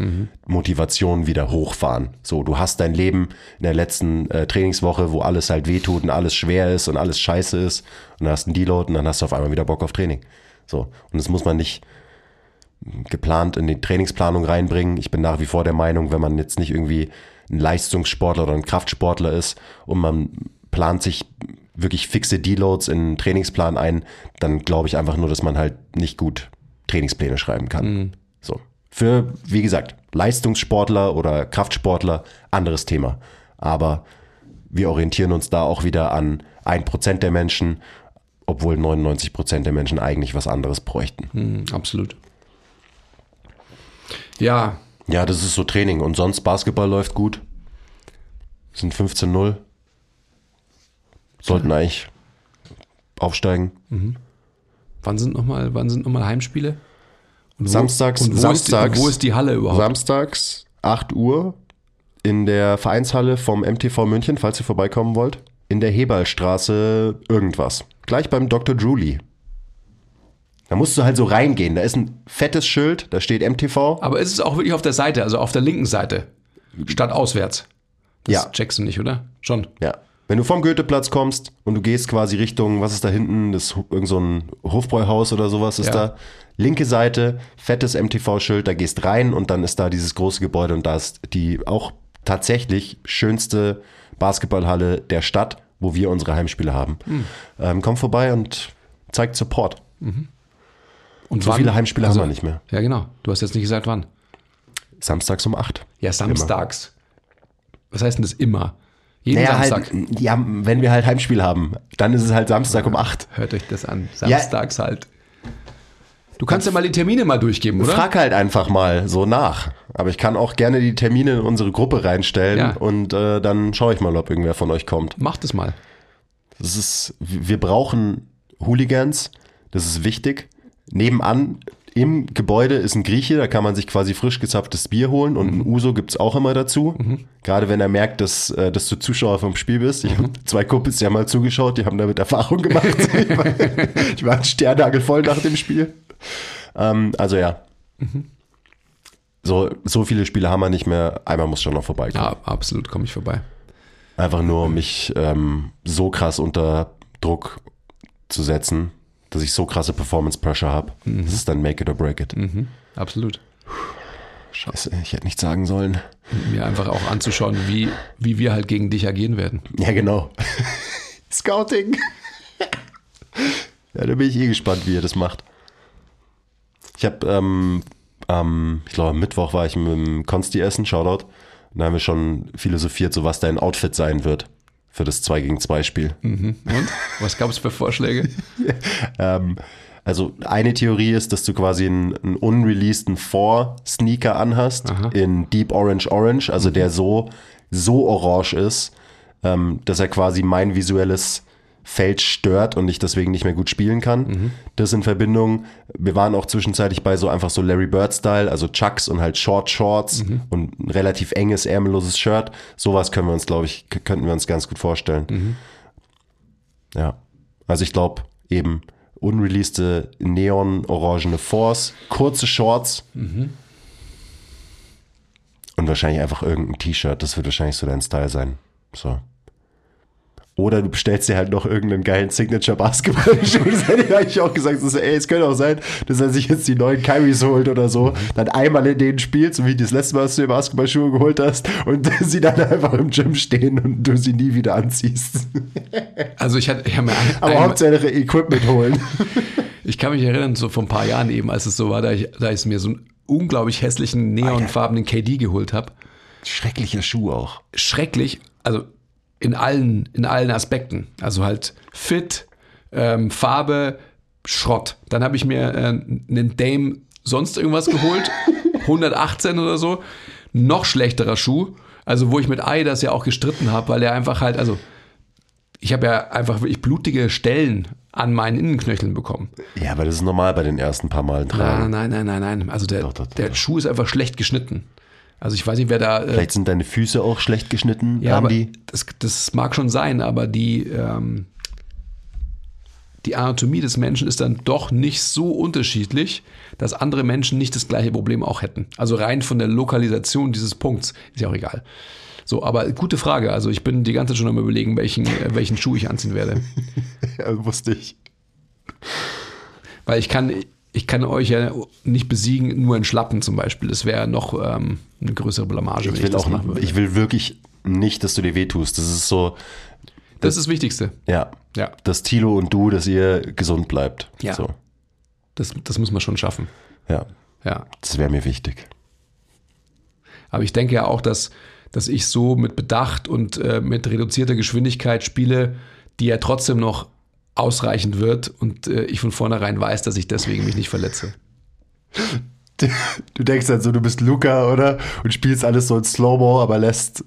Motivation wieder hochfahren. So, du hast dein Leben in der letzten äh, Trainingswoche, wo alles halt wehtut und alles schwer ist und alles scheiße ist und dann hast einen Deload und dann hast du auf einmal wieder Bock auf Training. So, und das muss man nicht geplant in die Trainingsplanung reinbringen. Ich bin nach wie vor der Meinung, wenn man jetzt nicht irgendwie ein Leistungssportler oder ein Kraftsportler ist und man plant sich wirklich fixe Deloads in einen Trainingsplan ein, dann glaube ich einfach nur, dass man halt nicht gut Trainingspläne schreiben kann. So. Für, wie gesagt, Leistungssportler oder Kraftsportler, anderes Thema. Aber wir orientieren uns da auch wieder an 1% der Menschen, obwohl 99% der Menschen eigentlich was anderes bräuchten. Mhm, absolut. Ja, Ja, das ist so Training. Und sonst Basketball läuft gut. Sind 15-0. Sollten eigentlich aufsteigen. Wann sind nochmal noch mal Heimspiele? Und wo, Samstags- und wo, samstags- ist die, wo ist die Halle überhaupt? Samstags, 8 Uhr, in der Vereinshalle vom MTV München, falls ihr vorbeikommen wollt. In der Hebalstraße irgendwas. Gleich beim Dr. Julie. Da musst du halt so reingehen. Da ist ein fettes Schild, da steht MTV. Aber ist es auch wirklich auf der Seite, also auf der linken Seite? Statt auswärts? Das Ja. checkst du nicht, oder? Schon. Ja. Wenn du vom Goetheplatz kommst und du gehst quasi Richtung, was ist da hinten? Das irgend so ein Hofbräuhaus oder sowas ist Ja. da. Linke Seite, fettes MTV-Schild, da gehst rein und dann ist da dieses große Gebäude und da ist die auch tatsächlich schönste Basketballhalle der Stadt, wo wir unsere Heimspiele haben. Hm. Ähm, komm vorbei und zeigt Support. Und So wann? viele Heimspiele Also- haben wir nicht mehr. Ja, genau. Du hast jetzt nicht gesagt, wann. Samstags um 8. Ja, samstags. Was heißt denn das immer? Jeden Naja, Samstag. halt, ja, wenn wir halt Heimspiel haben, dann ist es halt Samstag um 8. Hört euch das an. Samstags halt. Du kannst ja mal die Termine mal durchgeben, oder? Frag halt einfach mal so nach. Aber ich kann auch gerne die Termine in unsere Gruppe reinstellen Ja. und äh, dann schaue ich mal, ob irgendwer von euch kommt. Mach das mal. Das ist, wir brauchen Hooligans, das ist wichtig. Nebenan im Gebäude ist ein Grieche, da kann man sich quasi frisch gezapftes Bier holen und ein Uso gibt's auch immer dazu. Gerade wenn er merkt, dass, äh, dass du Zuschauer vom Spiel bist. Ich habe zwei Kumpels, die haben mal zugeschaut, die haben damit Erfahrung gemacht. waren- die waren Sternagel nach dem Spiel. Ähm, also ja. So, so viele Spiele haben wir nicht mehr. Einmal muss schon noch vorbeikommen. Ja, absolut, komme ich vorbei. Einfach nur, um mich ähm, so krass unter Druck zu setzen, dass ich so krasse Performance Pressure habe. Das ist dann make it or break it. Mhm. Absolut. Scheiße, ich hätte nichts sagen sollen. Mir einfach auch anzuschauen, wie, wie wir halt gegen dich agieren werden. Ja, genau. Scouting. ja, da bin ich eh gespannt, wie ihr das macht. Ich habe, ähm, am, ich glaube, am Mittwoch war ich mit dem Konsti essen, Shoutout. Und da haben wir schon philosophiert, so was dein Outfit sein wird für das 2 gegen 2 Spiel. Und? Was gab es für Vorschläge? Ähm, also eine Theorie ist, dass du quasi einen, einen unreleaseden 4-Sneaker anhast in Deep Orange Orange, also der so, so orange ist, ähm, dass er quasi mein visuelles Feld stört und ich deswegen nicht mehr gut spielen kann. Das in Verbindung, wir waren auch zwischenzeitlich bei so einfach so Larry Bird-Style, also Chucks und halt Short Shorts und ein relativ enges, ärmelloses Shirt. Sowas können wir uns, glaube ich, könnten wir uns ganz gut vorstellen. Ja. Also ich glaube eben unreleasede neon-orangene Force, kurze Shorts und wahrscheinlich einfach irgendein T-Shirt. Das wird wahrscheinlich so dein Style sein. So. Oder du bestellst dir halt noch irgendeinen geilen Signature Basketball-Schuh. Das hätte ich eigentlich auch gesagt. Das, ey, es könnte auch sein, dass er sich jetzt die neuen Kyries holt oder so. Dann einmal in denen spielt, so wie das letzte Mal, als du dir Basketballschuhe geholt hast. Und sie dann einfach im Gym stehen und du sie nie wieder anziehst. Also ich hatte, ich mir ein, Aber Hauptsache Equipment holen. ich kann mich erinnern, so vor ein paar Jahren eben, als es so war, da ich, da ich mir so einen unglaublich hässlichen neonfarbenen KD geholt habe. Schrecklicher Schuh auch. Schrecklich, also in allen, in allen Aspekten. Also halt fit, ähm, Farbe, Schrott. Dann habe ich mir äh, einen Dame sonst irgendwas geholt, 118 oder so. Noch schlechterer Schuh. Also wo ich mit Ai das ja auch gestritten habe, weil er einfach halt, also ich habe ja einfach wirklich blutige Stellen an meinen Innenknöcheln bekommen. Ja, aber das ist normal bei den ersten paar Malen Nein, tragen. nein, nein, nein, nein. Also der, Doch, doch, doch, der. Schuh ist einfach schlecht geschnitten. Also ich weiß nicht, wer da. Äh, Vielleicht sind deine Füße auch schlecht geschnitten, ja, Andi. das, das mag schon sein, aber die, ähm, die Anatomie des Menschen ist dann doch nicht so unterschiedlich, dass andere Menschen nicht das gleiche Problem auch hätten. Also rein von der Lokalisation dieses Punkts ist ja auch egal. So, aber gute Frage. Also ich bin die ganze Zeit schon am überlegen, welchen, äh, welchen Schuh ich anziehen werde. Ja, wusste ich. Weil ich kann, ich kann euch ja nicht besiegen, nur in Schlappen zum Beispiel. Das wäre noch ähm, eine größere Blamage, wenn Ich ich, will das auch, machen würde. ich will wirklich nicht, dass du dir wehtust. Das ist so, das ist das Wichtigste. ja, Ja. dass Tilo und du, dass ihr gesund bleibt. Ja. So, Das, das muss man schon schaffen. ja, Ja. das wäre mir wichtig. Aber ich denke ja auch, dass, dass ich so mit Bedacht und äh, mit reduzierter Geschwindigkeit spiele, die ja trotzdem noch ausreichend wird und äh, ich von vornherein weiß, dass ich deswegen mich nicht verletze. du denkst halt so, du bist Luca, oder? Und spielst alles so in Slow-Mo, aber lässt,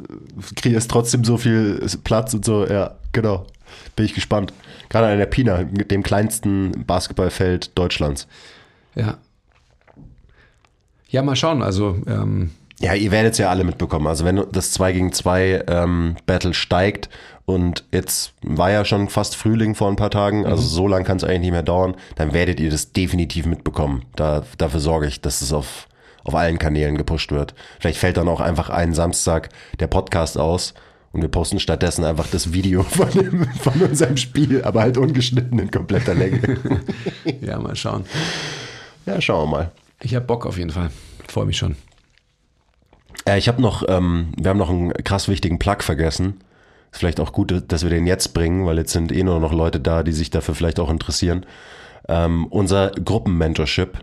kriegst trotzdem so viel Platz und so. Ja, genau. Bin ich gespannt. Gerade an der Pina, dem kleinsten Basketballfeld Deutschlands. Ja. Ja, mal schauen. Also, ähm, Ja, ihr werdet es ja alle mitbekommen. Also wenn das 2 gegen 2 ähm, Battle steigt und jetzt war ja schon fast Frühling vor ein paar Tagen, also so lange kann es eigentlich nicht mehr dauern, dann werdet ihr das definitiv mitbekommen. Da, dafür sorge ich, dass es auf, auf allen Kanälen gepusht wird. Vielleicht fällt dann auch einfach einen Samstag der Podcast aus und wir posten stattdessen einfach das Video von, dem, von unserem Spiel, aber halt ungeschnitten in kompletter Länge. ja, mal schauen. ja, schauen wir mal. Ich habe Bock auf jeden Fall. Freue mich schon. Äh, ich habe noch, ähm, wir haben noch einen krass wichtigen Plug vergessen. Vielleicht auch gut, dass wir den jetzt bringen, weil jetzt sind eh nur noch Leute da, die sich dafür vielleicht auch interessieren. Ähm, unser Gruppenmentorship.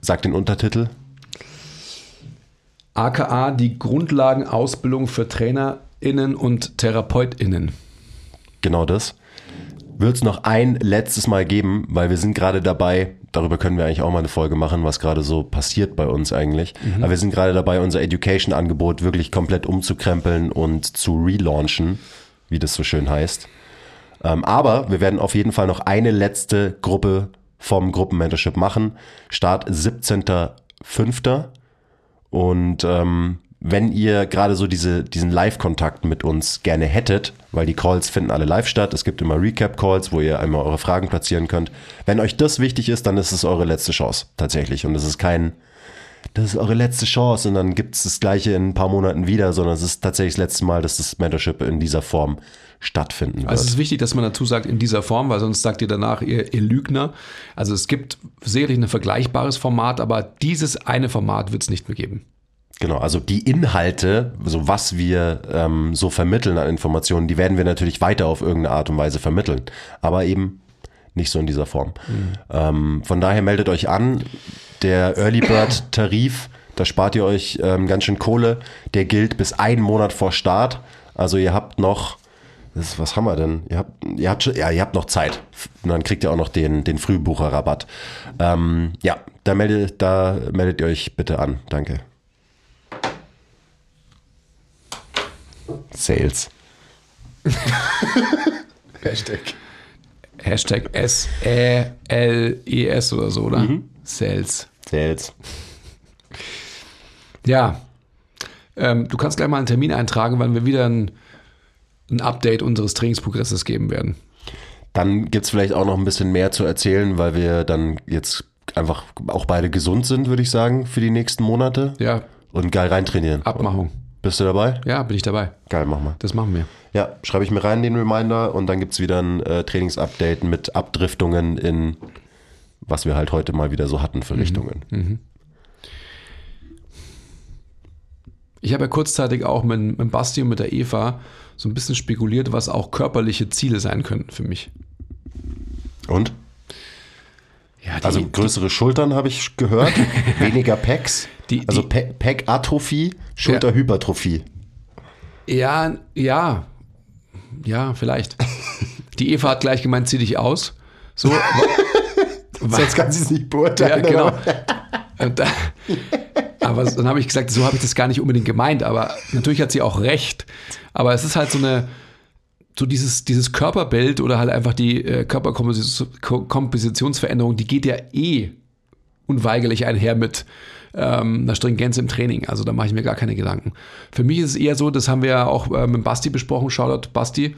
Sagt den Untertitel. AKA die Grundlagenausbildung für TrainerInnen und TherapeutInnen. Genau das. Wird es noch ein letztes Mal geben, weil wir sind gerade dabei, darüber können wir eigentlich auch mal eine Folge machen, was gerade so passiert bei uns eigentlich. Aber wir sind gerade dabei, unser Education-Angebot wirklich komplett umzukrempeln und zu relaunchen, wie das so schön heißt. Ähm, aber wir werden auf jeden Fall noch eine letzte Gruppe vom Gruppenmentorship machen. Start 17.05. Und ähm, wenn ihr gerade so diese, diesen Live-Kontakt mit uns gerne hättet, weil die Calls finden alle live statt, es gibt immer Recap-Calls, wo ihr einmal eure Fragen platzieren könnt. Wenn euch das wichtig ist, dann ist es eure letzte Chance tatsächlich. Und es ist kein, das ist eure letzte Chance und dann gibt es das gleiche in ein paar Monaten wieder, sondern es ist tatsächlich das letzte Mal, dass das Mentorship in dieser Form stattfinden wird. Also es ist wichtig, dass man dazu sagt, in dieser Form, weil sonst sagt ihr danach, ihr, ihr Lügner. Also es gibt sicherlich ein vergleichbares Format, aber dieses eine Format wird es nicht mehr geben. Genau, also die Inhalte, so was wir ähm, so vermitteln an Informationen, die werden wir natürlich weiter auf irgendeine Art und Weise vermitteln, aber eben nicht so in dieser Form. Ähm, von daher meldet euch an. Der Early Bird Tarif, da spart ihr euch ähm, ganz schön Kohle. Der gilt bis einen Monat vor Start. Also ihr habt noch, ist, was haben wir denn? Ihr habt, ihr habt, schon, ja, ihr habt noch Zeit. Und dann kriegt ihr auch noch den, den Frühbucherrabatt. Ähm, ja, da meldet, da meldet ihr euch bitte an. Danke. Sales. Hashtag. Hashtag S-E-L-E-S oder so, oder? Sales. Sales. Ja. Ähm, du kannst gleich mal einen Termin eintragen, wann wir wieder ein, ein Update unseres Trainingsprogresses geben werden. Dann gibt es vielleicht auch noch ein bisschen mehr zu erzählen, weil wir dann jetzt einfach auch beide gesund sind, würde ich sagen, für die nächsten Monate. Ja, Und geil reintrainieren. Abmachung. Bist du dabei? Ja, bin ich dabei. Geil, mach mal. Das machen wir. Ja, schreibe ich mir rein den Reminder und dann gibt es wieder ein äh, Trainingsupdate mit Abdriftungen in, was wir halt heute mal wieder so hatten für Richtungen. Ich habe ja kurzzeitig auch mit, mit Basti und mit der Eva so ein bisschen spekuliert, was auch körperliche Ziele sein könnten für mich. Und? Ja, die, Also größere Schultern habe ich gehört, weniger Packs. Die- also die- Pack-Atrophie, Schulterhypertrophie. Ja, ja, ja, vielleicht. Die Eva hat gleich gemeint, zieh dich aus. So, Sonst kann sie es nicht ja, beurteilen. genau. aber- Und da, aber dann habe ich gesagt, so habe ich das gar nicht unbedingt gemeint. Aber natürlich hat sie auch recht. Aber es ist halt so eine, so dieses, dieses Körperbild oder halt einfach die äh, Körperkompositionsveränderung, die geht ja eh unweigerlich einher mit ähm, einer Stringenz im Training. Also da mache ich mir gar keine Gedanken. Für mich ist es eher so, das haben wir ja auch äh, mit Basti besprochen, Shoutout Basti,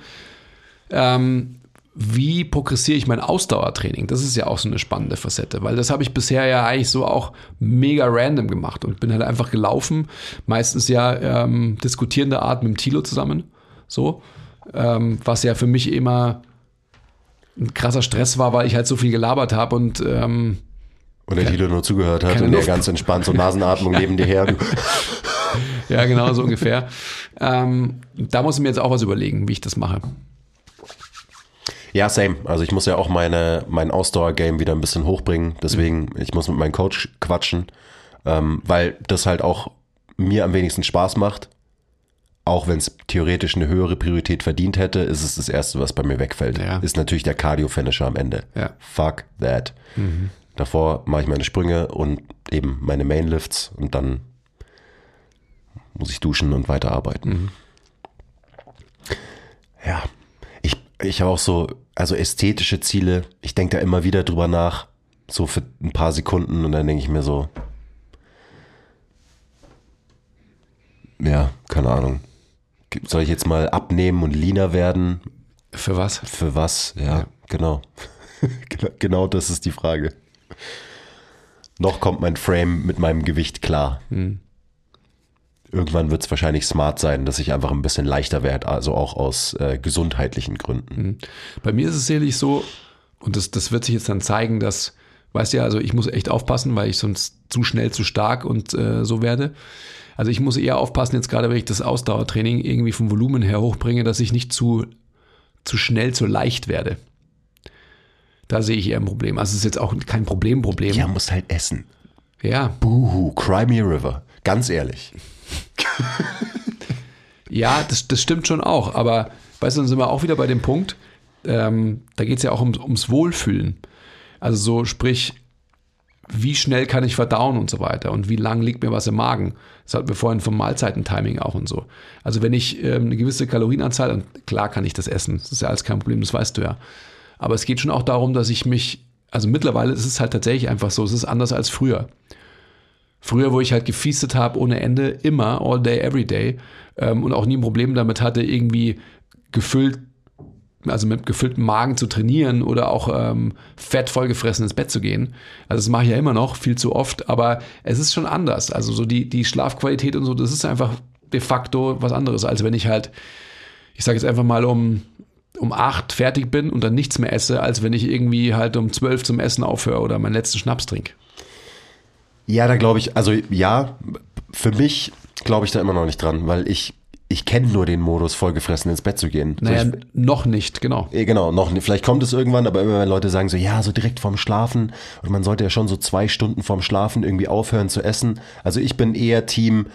ähm, wie progressiere ich mein Ausdauertraining? Das ist ja auch so eine spannende Facette, weil das habe ich bisher ja eigentlich so auch mega random gemacht und bin halt einfach gelaufen, meistens ja ähm, diskutierende Art mit dem Tilo zusammen, so, ähm, was ja für mich immer ein krasser Stress war, weil ich halt so viel gelabert habe und ähm, Und der Tilo nur zugehört hat und der ganz entspannt so Nasenatmung neben dir her. Ja, genau so ungefähr. Ähm, da muss ich mir jetzt auch was überlegen, wie ich das mache. Ja, same. Also ich muss ja auch meine, mein Ausdauer-Game wieder ein bisschen hochbringen. Deswegen, ich muss mit meinem Coach quatschen, ähm, weil das halt auch mir am wenigsten Spaß macht. Auch wenn es theoretisch eine höhere Priorität verdient hätte, ist es das Erste, was bei mir wegfällt. Ja. Ist natürlich der Cardio-Finisher am Ende. Ja. Fuck that. Davor mache ich meine Sprünge und eben meine Mainlifts und dann muss ich duschen und weiterarbeiten. Ja, ich, ich habe auch so, also ästhetische Ziele, ich denke da immer wieder drüber nach, so für ein paar Sekunden und dann denke ich mir so, ja, keine Ahnung. Soll ich jetzt mal abnehmen und leaner werden? Für was? Für was? Ja, genau. Genau- genau das ist die Frage. Noch kommt mein Frame mit meinem Gewicht klar. Irgendwann wird es wahrscheinlich smart sein, dass ich einfach ein bisschen leichter werde, also auch aus äh, gesundheitlichen Gründen. Bei mir ist es sicherlich so, und das, das wird sich jetzt dann zeigen, dass, weißt du ja, also ich muss echt aufpassen, weil ich sonst zu schnell zu stark und äh, so werde. Also ich muss eher aufpassen, jetzt gerade wenn ich das Ausdauertraining irgendwie vom Volumen her hochbringe, dass ich nicht zu, zu schnell zu leicht werde. Da sehe ich eher ein Problem. Also es ist jetzt auch kein Problem-Problem. Ja, musst halt essen. ja. Buhu, Cry Me a River. Ganz ehrlich. Ja, das, das stimmt schon auch. Aber weißt du, dann sind wir auch wieder bei dem Punkt, ähm, da geht es ja auch ums, ums Wohlfühlen. Also so, sprich, wie schnell kann ich verdauen und so weiter und wie lang liegt mir was im Magen. Das hatten wir vorhin vom Mahlzeitentiming auch und so. Also wenn ich ähm, eine gewisse Kalorienanzahl, und klar kann ich das essen, das ist ja alles kein Problem, das weißt du ja. Aber es geht schon auch darum, dass ich mich, also mittlerweile ist es halt tatsächlich einfach so, es ist anders als früher. Früher, wo ich halt gefiestet habe ohne Ende, immer, all day, every day ähm, und auch nie ein Problem damit hatte, irgendwie gefüllt, also mit gefülltem Magen zu trainieren oder auch ähm, fett vollgefressen ins Bett zu gehen. Also das mache ich ja immer noch, viel zu oft, aber es ist schon anders. Also so die, die Schlafqualität und so, das ist einfach de facto was anderes, als wenn ich halt, ich sage jetzt einfach mal um um acht fertig bin und dann nichts mehr esse, als wenn ich irgendwie halt um zwölf zum Essen aufhöre oder meinen letzten Schnaps trinke. Ja, da glaube ich, also ja, für mich glaube ich da immer noch nicht dran, weil ich, ich kenne nur den Modus, vollgefressen ins Bett zu gehen. So, Naja, ich, noch nicht, genau. Eh, Genau, noch nicht. Vielleicht kommt es irgendwann, aber immer wenn Leute sagen so, ja, so direkt vorm Schlafen und man sollte ja schon so zwei Stunden vorm Schlafen irgendwie aufhören zu essen. Also ich bin eher Team,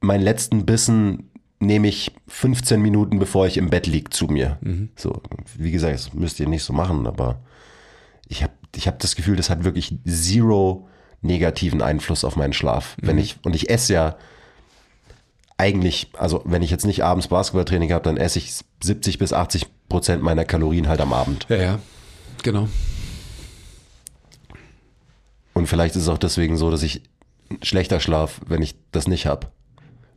meinen letzten Bissen nehme ich 15 Minuten, bevor ich im Bett lieg, zu mir. So, wie gesagt, das müsst ihr nicht so machen, aber ich habe ich hab das Gefühl, das hat wirklich zero negativen Einfluss auf meinen Schlaf. Wenn ich, und ich esse ja eigentlich, also wenn ich jetzt nicht abends Basketballtraining habe, dann esse ich 70 bis 80 Prozent meiner Kalorien halt am Abend. Ja, ja, genau. Und vielleicht ist es auch deswegen so, dass ich schlechter schlaf, wenn ich das nicht habe.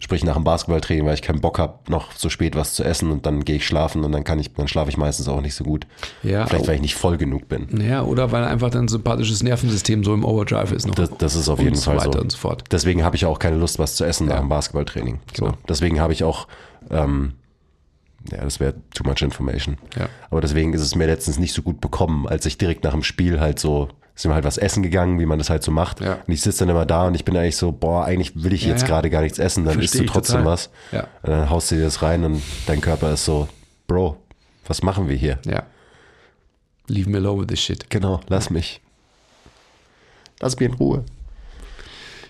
Sprich nach dem Basketballtraining, weil ich keinen Bock habe, noch so spät was zu essen und dann gehe ich schlafen und dann kann ich, dann schlafe ich meistens auch nicht so gut. Ja, Vielleicht, weil ich nicht voll genug bin. Ja, oder weil einfach dein sympathisches Nervensystem so im Overdrive ist noch. Das, das ist auf und jeden so Fall weiter so. und so fort. Deswegen habe ich auch keine Lust, was zu essen nach dem Basketballtraining. So. Genau. Deswegen habe ich auch, ähm, ja, das wäre too much information. Ja. Aber deswegen ist es mir letztens nicht so gut bekommen, als ich direkt nach dem Spiel halt so, sind wir halt was essen gegangen, wie man das halt so macht. Ja. Und ich sitze dann immer da und ich bin eigentlich so, boah, eigentlich will ich jetzt ja. gerade gar nichts essen, dann isst du trotzdem was. Ja. Und dann haust du dir das rein und dein Körper ist so, Bro, was machen wir hier? Ja. Leave me alone with this shit. Genau, lass mich. Lass mich in Ruhe.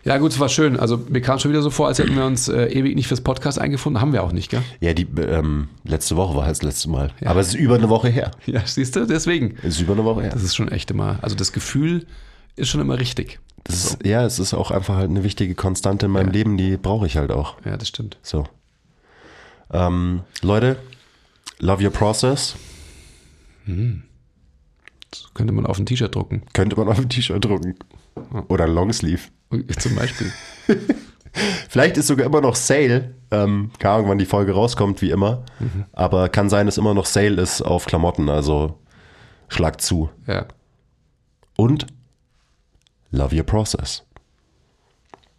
Ja, gut, es war schön. Also mir kam schon wieder so vor, als hätten wir uns äh, ewig nicht fürs Podcast eingefunden. Haben wir auch nicht, gell? Ja, die ähm, letzte Woche war halt das letzte Mal. Aber es ist über eine Woche her. Ja, siehst du, deswegen. Es ist über eine Woche her. Das ist schon echt immer, also das Gefühl ist schon immer richtig. Das ist, ja, es ist auch einfach halt eine wichtige Konstante in meinem Ja. Leben, die brauche ich halt auch. Ja, das stimmt. So. Ähm, Leute, love your process. Das könnte man auf ein T-Shirt drucken. Könnte man auf ein T-Shirt drucken. Oder Longsleeve. Zum Beispiel. Vielleicht ist sogar immer noch Sale. Ähm, keine Ahnung, wann die Folge rauskommt, wie immer. Aber kann sein, dass immer noch Sale ist auf Klamotten. Also schlag zu. Ja. Und love your process.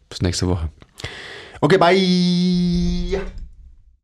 Bis nächste Woche. Okay, bye.